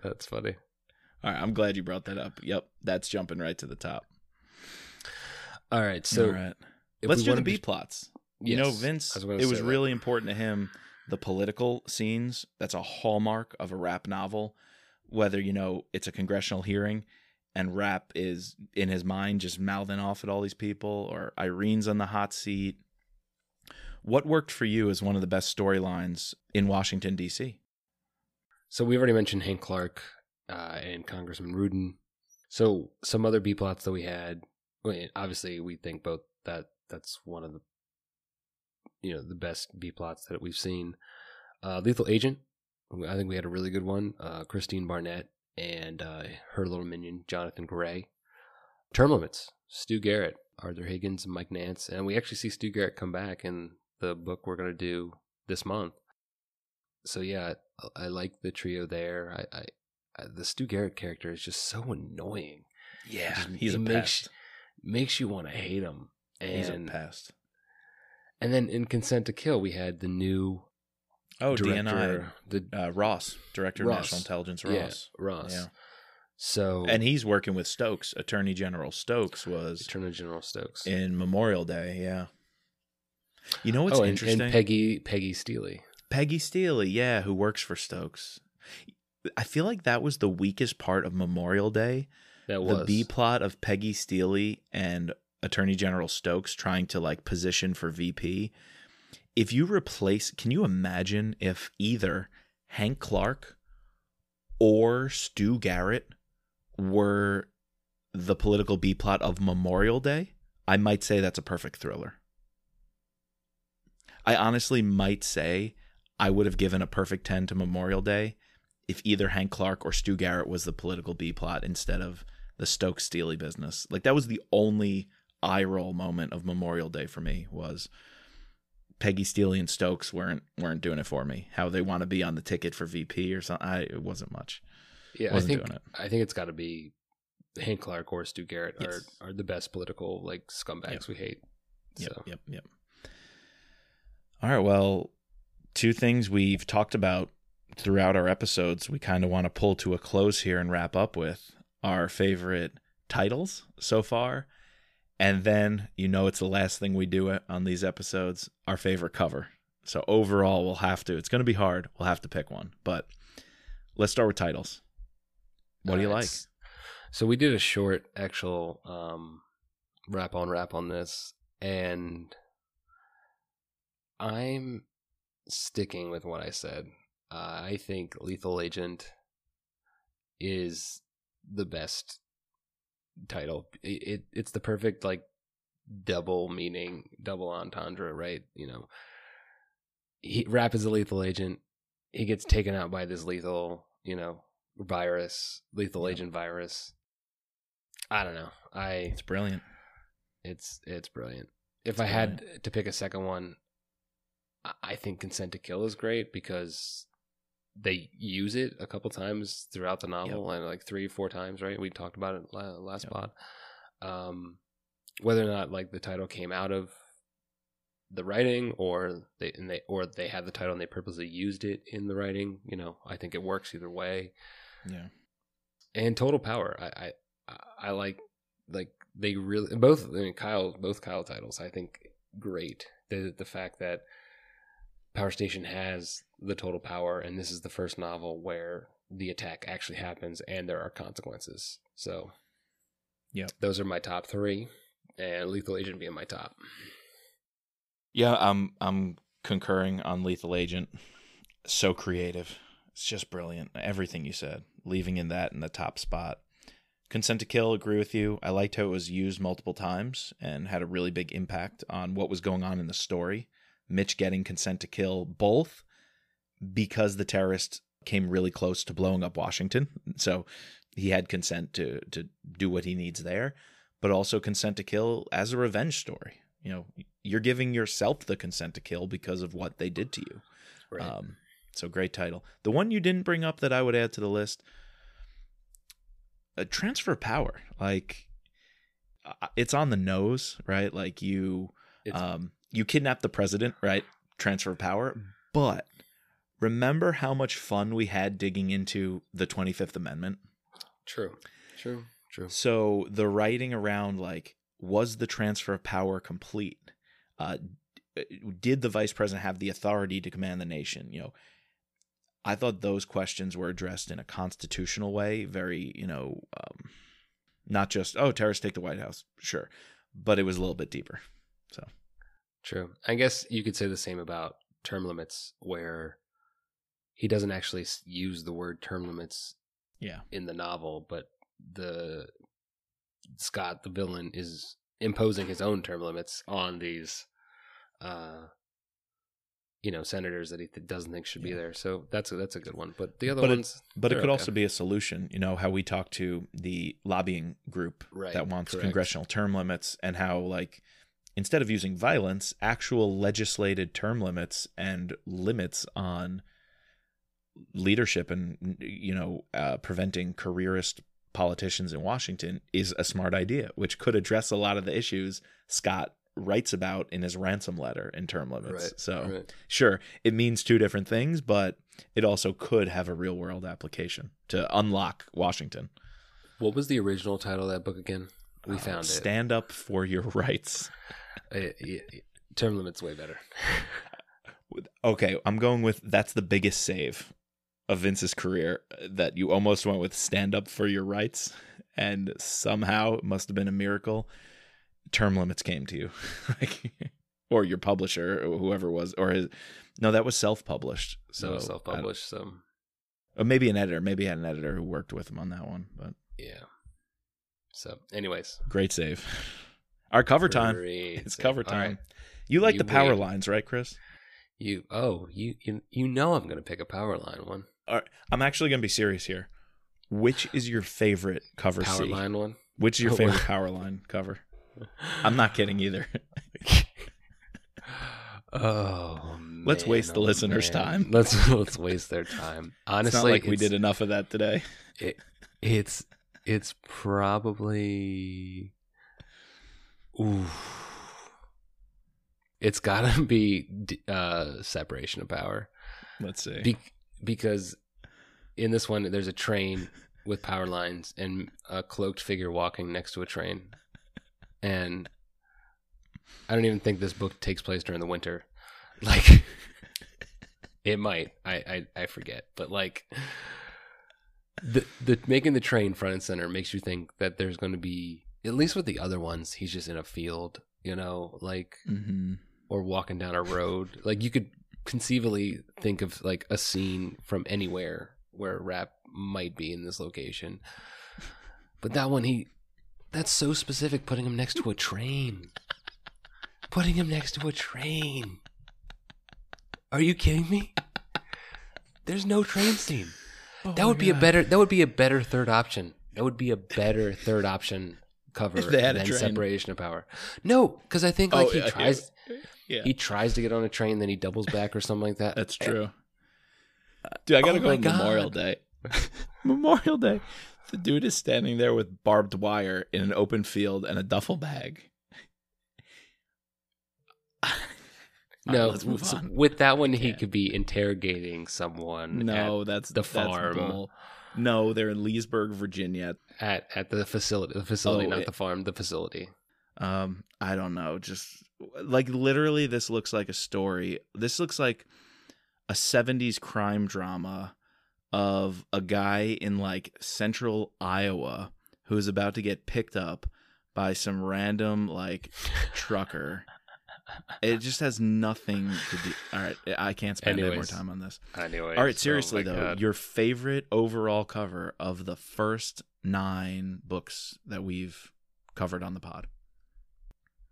That's funny. all right i'm glad you brought that up. Yep that's jumping right to the top. All right, so all right. let's do the b plots. You know vince was it was that. really important to him the political scenes. That's a hallmark of a Rapp novel whether you know it's a congressional hearing and Rapp is in his mind just mouthing off at all these people, or Irene's on the hot seat. What worked for you as one of the best storylines in Washington D.C.? So we've already mentioned Hank Clark uh, and Congressman Rudin. So some other B plots that we had. Obviously, we think both that that's one of the you know the best B plots that we've seen. Uh, Lethal Agent. I think we had a really good one. Uh, Christine Barnett and uh, her little minion Jonathan Gray. Term limits. Stu Garrett, Arthur Higgins, and Mike Nance, and we actually see Stu Garrett come back in the book we're gonna do this month. So yeah, I, I like the trio there. I, I, I the Stu Garrett character is just so annoying. Yeah, Just- he's he a makes- pest. Makes you want to hate him. And He's a pest. and then in Consent to Kill, we had the new Oh, DNI. director, the Uh, Ross, director of National Intelligence. yeah, Ross. Ross. Yeah. So And he's working with Stokes. Attorney General Stokes was Attorney General Stokes. in Memorial Day. Yeah. You know what's oh, and, interesting? and Peggy Peggy Steely. Peggy Steely, yeah, who works for Stokes. I feel like that was the weakest part of Memorial Day. That was The B plot of Peggy Steely and Attorney General Stokes trying to like position for VP. If you replace, can you imagine if either Hank Clark or Stu Garrett were the political B plot of Memorial Day? I might say that's a perfect thriller. I honestly might say I would have given a perfect 10 to Memorial Day if either Hank Clark or Stu Garrett was the political B plot instead of the Stokes Steely business. Like that was the only eye roll moment of Memorial Day for me was Peggy Steely and Stokes weren't weren't doing it for me. How they want to be on the ticket for VP or something. I it wasn't much. yeah. I wasn't think doing it. I think it's got to be Hank Clark or Stu Garrett Yes. are are the best political like scumbags Yep. we hate. Yep, So yep, yep. All right, well, two things we've talked about throughout our episodes we kind of want to pull to a close here and wrap up with our favorite titles so far. And then, you know, it's the last thing we do on these episodes, our favorite cover. So overall, we'll have to, it's going to be hard. We'll have to pick one. But let's start with titles. What do you like? So we did a short actual um wrap on wrap on this and I'm sticking with what I said. Uh, I think Lethal Agent is the best title. It, it it's the perfect like double meaning, double entendre, right? You know, he Rapp is a lethal agent. He gets taken out by this lethal, you know, virus, lethal Yeah. agent virus. I don't know. I It's brilliant. it's it's brilliant. If It's I had to pick a second one, I think Consent to Kill is great because they use it a couple times throughout the novel, and like three, four times, right? We talked about it last Yep. pod. Um, whether or not like the title came out of the writing, or they and they or they had the title and they purposely used it in the writing, you know, I think it works either way Yeah. and total power. I I, I like like they really both. I mean, Kyle both Kyle titles. I think great. The the fact that Power Station has the total power, and this is the first novel where the attack actually happens and there are consequences. So, yeah, those are my top three, and Lethal Agent being my top. Yeah, I'm I'm concurring on Lethal Agent. So creative. It's just brilliant. Everything you said, leaving in that in the top spot. Consent to Kill, agree with you. I liked how it was used multiple times and had a really big impact on what was going on in the story. Mitch getting consent to kill both because the terrorist came really close to blowing up Washington. So he had consent to to do what he needs there, but also consent to kill as a revenge story. You know, you're giving yourself the consent to kill because of what they did to you. Right. Um, so great title. The one you didn't bring up that I would add to the list, a transfer of power. Like uh, it's on the nose, right? Like you, It's- um, you kidnap the president, right? Transfer of power. But remember how much fun we had digging into the Twenty Fifth Amendment. true. True. True. So the writing around like was the transfer of power complete? Uh, did the vice president have the authority to command the nation? You know, I thought those questions were addressed in a constitutional way, very, you know, um, not just, oh, terrorists take the White House, sure, but it was a little bit deeper. So, True. I guess you could say the same about term limits, where he doesn't actually use the word term limits yeah. in the novel, but the Scott, the villain, is imposing his own term limits on these, uh, you know, senators that he th- doesn't think should be there. So that's a, that's a good one. But the other But it- ones, But it could okay. also be a solution, you know, how we talk to the lobbying group Right, that wants correct. congressional term limits and how, like, instead of using violence, actual legislated term limits and limits on leadership and, you know, uh, preventing careerist politicians in Washington is a smart idea, which could address a lot of the issues Scott writes about in his ransom letter in term limits. Right, so, right. sure, it means two different things, but it also could have a real world application to unlock Washington. What was the original title of that book again? We Uh, found it. Stand up for your rights. Uh, y- y- term limits way better. Okay, I'm going with that's the biggest save of Vince's career uh, that you almost went with stand up for your rights and somehow it must have been a miracle term limits came to you. like or your publisher or whoever it was or his No, that was self-published. So So self published. So Or maybe an editor, maybe he had an editor who worked with him on that one, but yeah. So, anyways, great save. Our cover time. great It's cover time. right. You like You the power wait. lines, right, Chris? You oh you you you know I'm gonna pick a power line one. Right, I'm actually going to be serious here. Which is your favorite cover Power C? line one. Which is your Oh, favorite wow. power line cover? I'm not kidding either. Oh, Let's waste man, the oh, listeners' man. time. Let's let's waste their time. Honestly, like we did enough of that today. It, it's it's probably ooh. It's gotta be uh, separation of power Let's see. Be- because in this one there's a train with power lines and a cloaked figure walking next to a train, and I don't even think this book takes place during the winter. Like it might, I I, I forget, but like the the making the train front and center makes you think that there's going to be at least with the other ones he's just in a field, you know, like hmm or walking down a road. Like you could conceivably think of like a scene from anywhere where Rapp might be in this location. But that one he that's so specific putting him next to a train. Putting him next to a train. Are you kidding me? There's no train scene. that would be a better that would be a better third option. That would be a better third option cover If they had a train. separation of power. No, because I think like Oh, he yeah, tries Yeah, he tries to get on a train, then he doubles back or something like that. that's eh, true. Dude, I gotta oh go on Memorial Day. Memorial Day. The dude is standing there with barbed wire in an open field and a duffel bag. Right, No, let's move so on. with that one, he could be interrogating someone. No, that's the that's farm. bull. No, they're in Leesburg, Virginia. at, at the facility, the facility, Oh, not it- the farm, the facility. Um, I don't know. Just like literally, this looks like a story. This looks like a '70s crime drama of a guy in like central Iowa who's about to get picked up by some random like trucker. It just has nothing to do. All right, I can't spend any more time on this. Anyway, All right, seriously oh though, God. your favorite overall cover of the first nine books that we've covered on the pod.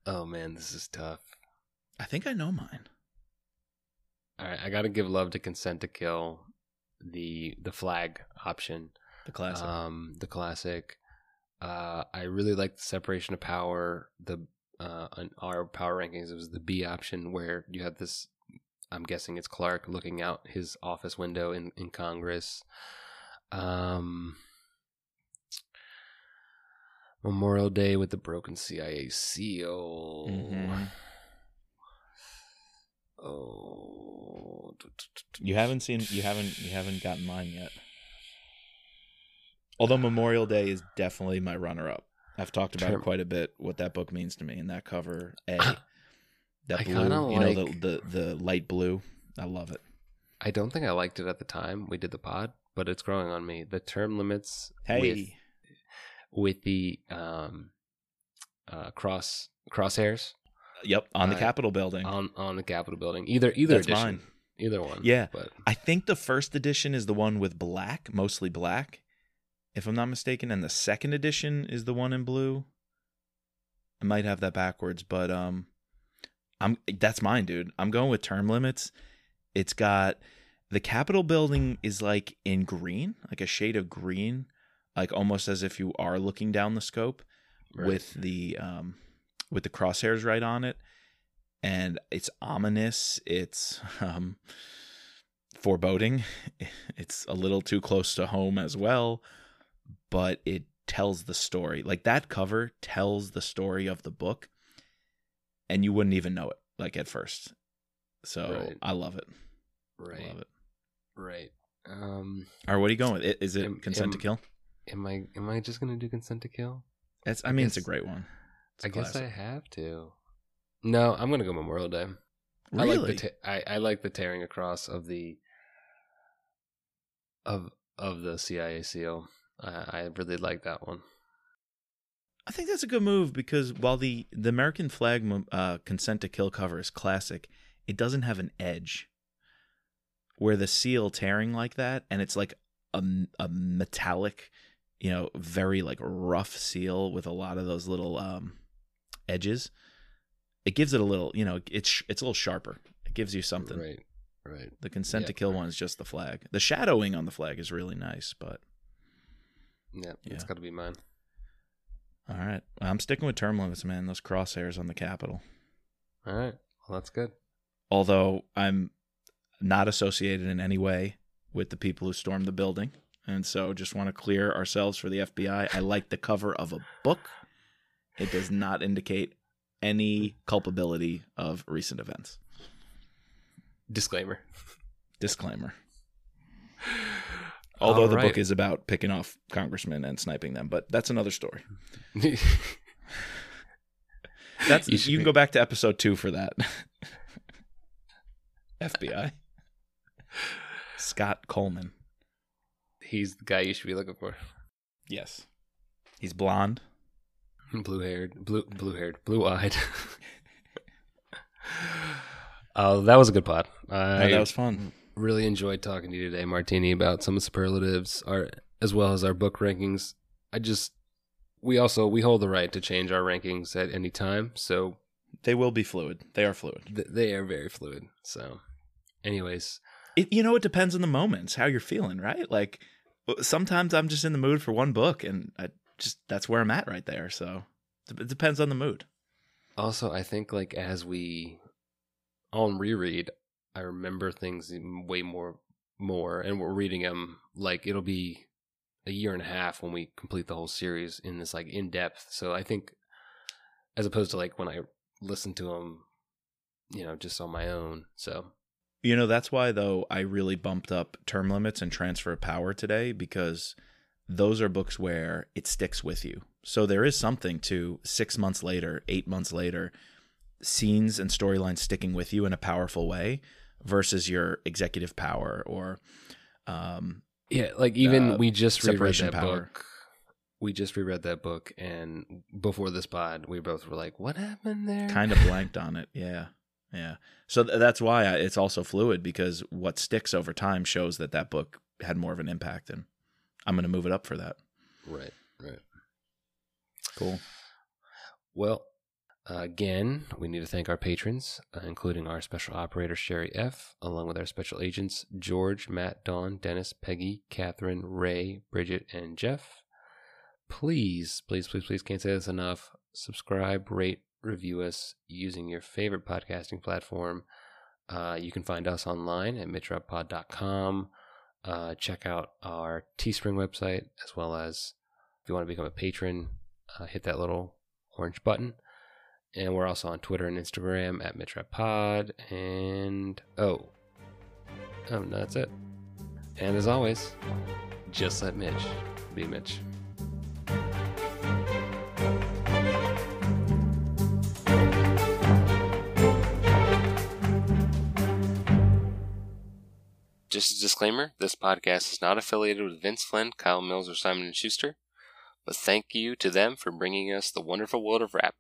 oh man, this is tough. I think I know mine. All right, I got to give love to Consent to Kill, the the flag option, The classic. um, the classic. Uh, I really like the separation of power. The uh, on our power rankings, it was the B option where you have this. I'm guessing it's Clark looking out his office window in in Congress. Um, Memorial Day with the broken CIA seal. Mhm. Oh, You haven't seen you haven't you haven't gotten mine yet. Although Memorial Day is definitely my runner up. I've talked about Term- it quite a bit what that book means to me and that cover A. That I blue, you know like- the, the the light blue. I love it. I don't think I liked it at the time we did the pod, but it's growing on me. The term limits Hey, with with the um uh cross crosshairs yep, on the uh, Capitol building. on on the Capitol building. Either either That's edition. mine. Either one. Yeah. But I think the first edition is the one with black, mostly black, if I'm not mistaken, and the second edition is the one in blue. I might have that backwards, but um I'm that's mine, dude. I'm going with term limits. It's got the Capitol building is like in green, like a shade of green, like almost as if you are looking down the scope Right. with the um with the crosshairs right on it and it's ominous it's um foreboding it's a little too close to home as well but it tells the story like that cover tells the story of the book and you wouldn't even know it like at first so Right. i love it i right. love it Right. Um or what are you going with I- is it Am- consent to kill am I am I just gonna do consent to kill? it's i I mean it's a great one a I guess I have to. No, I'm gonna go Memorial Day. really I like the I, I like the tearing across of the of of the CIA seal. I, I really like that one. I think that's a good move because while the the American flag uh, consent to kill cover is classic, it doesn't have an edge where the seal tearing like that, and it's like a, a metallic, you know, very like rough seal with a lot of those little um, edges. It gives it a little, you know, it's it's a little sharper. It gives you something. Right. Right. The consent Yeah. to kill one is just the flag. The shadowing on the flag is really nice, but Yeah, it's got to be mine. all right, I'm sticking with term limits, man. Those crosshairs on the Capitol. All right. Well, that's good. although I'm not associated in any way with the people who stormed the building. And so just want to clear ourselves for the FBI. I like the cover of a book. It does not indicate any culpability of recent events. Disclaimer. Disclaimer. Although All the right. book is about picking off congressmen and sniping them, but that's another story. That's You you, can be- go back to episode 2 for that. FBI. Scott Coleman. He's the guy you should be looking for. Yes. He's blonde. Blue haired, blue blue haired, blue eyed. Oh, that was a good pod. I Oh, that was fun. Really enjoyed talking to you today, Martini, about some superlatives, our as well as our book rankings. I just we also we hold the right to change our rankings at any time, so They will be fluid. They are fluid. th- they are very fluid. So, anyways, It, you know, it depends on the moments, how you're feeling, right? Like sometimes I'm just in the mood for one book, and I just that's where I'm at right there. So it depends on the mood. also I think like as we on reread, I remember things way more more, and we're reading them like it'll be a year and a half when we complete the whole series in this like in depth. So I think as opposed to like when I listen to them, you know, just on my own. So You know, that's why though I really bumped up term limits and transfer of power today because those are books where it sticks with you. So there is something to six months later, eight months later, scenes and storylines sticking with you in a powerful way versus your executive power or um yeah, like even Uh, we just reread that power. book. We just reread that book, and before this pod, we both were like, "What happened there?" kind of blanked on it. Yeah. Yeah. So th- that's why I, it's also fluid because what sticks over time shows that that book had more of an impact and I'm going to move it up for that. right, right. Cool. Well, again, we need to thank our patrons, uh, including our special operator, Sherry F., along with our special agents, George, Matt, Dawn, Dennis, Peggy, Catherine, Ray, Bridget, and Jeff. Please, please, please, please, can't say this enough. Subscribe, rate, review us using your favorite podcasting platform. Uh, you can find us online at mitchrapppod.com. Uh, check out our Teespring website, as well as if you want to become a patron, uh, hit that little orange button. And we're also on Twitter and Instagram at MitchRappPod. And oh, oh, no, that's it. And as always, just let Mitch be Mitch. Just a disclaimer, this podcast is not affiliated with Vince Flynn, Kyle Mills, or Simon & Schuster, but thank you to them for bringing us the wonderful world of Rapp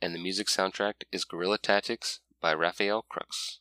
and the music soundtrack is Guerrilla Tactics by Raphael Crux.